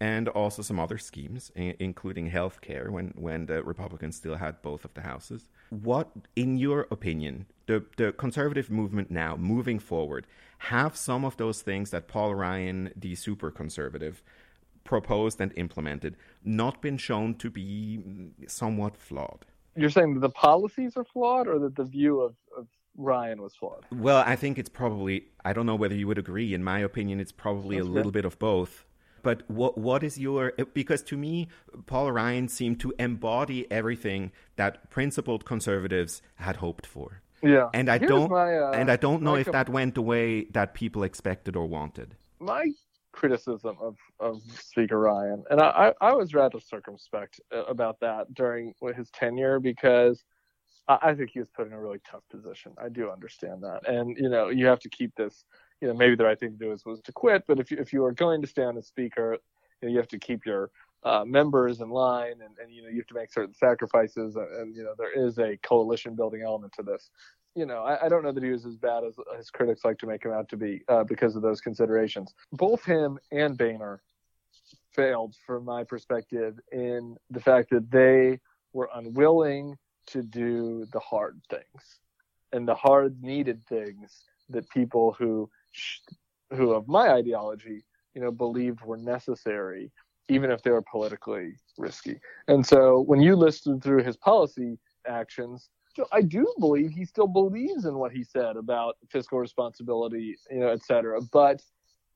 and also some other schemes, including health care, when, when the Republicans still had both of the houses. What, in your opinion, the, the conservative movement now, moving forward, have some of those things that Paul Ryan, the super conservative, proposed and implemented not been shown to be somewhat flawed. You're saying that the policies are flawed, or that the view of, of Ryan was flawed? Well, I think it's probably. I don't know whether you would agree. In my opinion, it's probably That's a little bit of both. But what what is your because to me Paul Ryan seemed to embody everything that principled conservatives had hoped for. Yeah. And I Here's don't my, uh, and I don't know if that went the way that people expected or wanted. My criticism of, of Speaker Ryan, and I, I was rather circumspect uh, about that during his tenure because I think he was put in a really tough position. I do understand that, and you know you have to keep this. You know, maybe the right thing to do is was to quit, but if you if you are going to stand as Speaker, you, know, you have to keep your uh, members in line, and, and you know you have to make certain sacrifices, and, and, you know there is a coalition building element to this. You know, I, I, don't know that he was as bad as his critics like to make him out to be uh, because of those considerations. Both him and Boehner failed, from my perspective, in the fact that they were unwilling to do the hard things and the hard needed things that people who who of my ideology you know believed were necessary even if they were politically risky and so when you listed through his policy actions I do believe he still believes in what he said about fiscal responsibility, you know, et cetera. But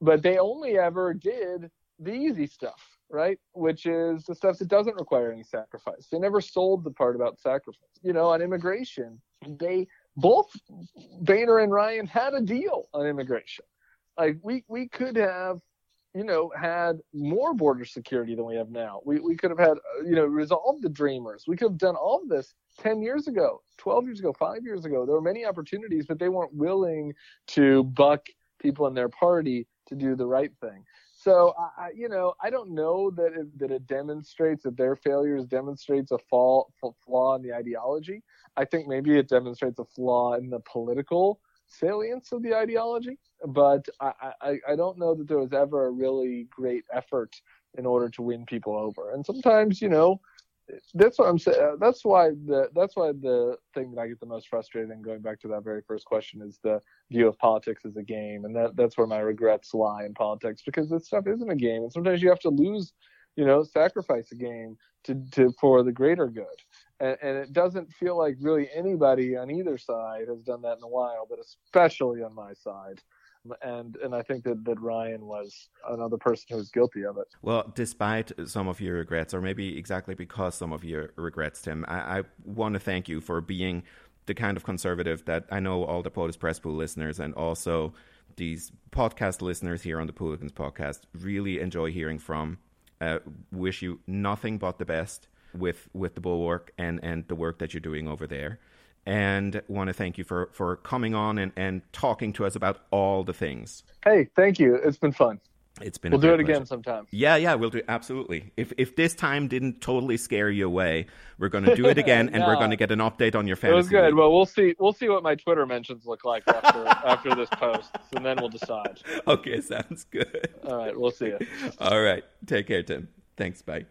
but they only ever did the easy stuff right? Which is the stuff that doesn't require any sacrifice. They never sold the part about sacrifice. You know, on immigration, they both Boehner and Ryan had a deal on immigration. Like we we could have, you know, had more border security than we have now. We we could have had, uh, you know, resolved the dreamers. We could have done all of this 10 years ago, 12 years ago, 5 years ago. There were many opportunities, but they weren't willing to buck people in their party to do the right thing. So I, you know, I don't know that it, that it demonstrates that their failures demonstrates a fall, flaw in the ideology. I think maybe it demonstrates a flaw in the political salience of the ideology. But I, I, I don't know that there was ever a really great effort in order to win people over. And sometimes, you know, that's what I'm saying. Uh, that's why the that's why the thing that I get the most frustrated in going back to that very first question is the view of politics as a game, and that that's where my regrets lie in politics because this stuff isn't a game, and sometimes you have to lose, you know, sacrifice a game to to for the greater good, and, and it doesn't feel like really anybody on either side has done that in a while, but especially on my side and and I think that, that Ryan was another person who was guilty of it. Well, despite some of your regrets, or maybe exactly because some of your regrets, Tim, I, I want to thank you for being the kind of conservative that I know all the POTUS Press Pool listeners and also these podcast listeners here on the Pooligans podcast really enjoy hearing from. Uh, wish you nothing but the best with with the bulwark and and the work that you're doing over there and want to thank you for, for coming on and, and talking to us about all the things. Hey, thank you. It's been fun. It's been. We'll do it pleasure. again sometime. Yeah, yeah, we'll do absolutely. If if this time didn't totally scare you away, we're going to do it again, and we're going to get an update on your fantasy. It was good. League. Well, we'll see. We'll see what my Twitter mentions look like after after this post, and then we'll decide. Okay, sounds good. All right, we'll see you. All right, take care, Tim. Thanks. Bye.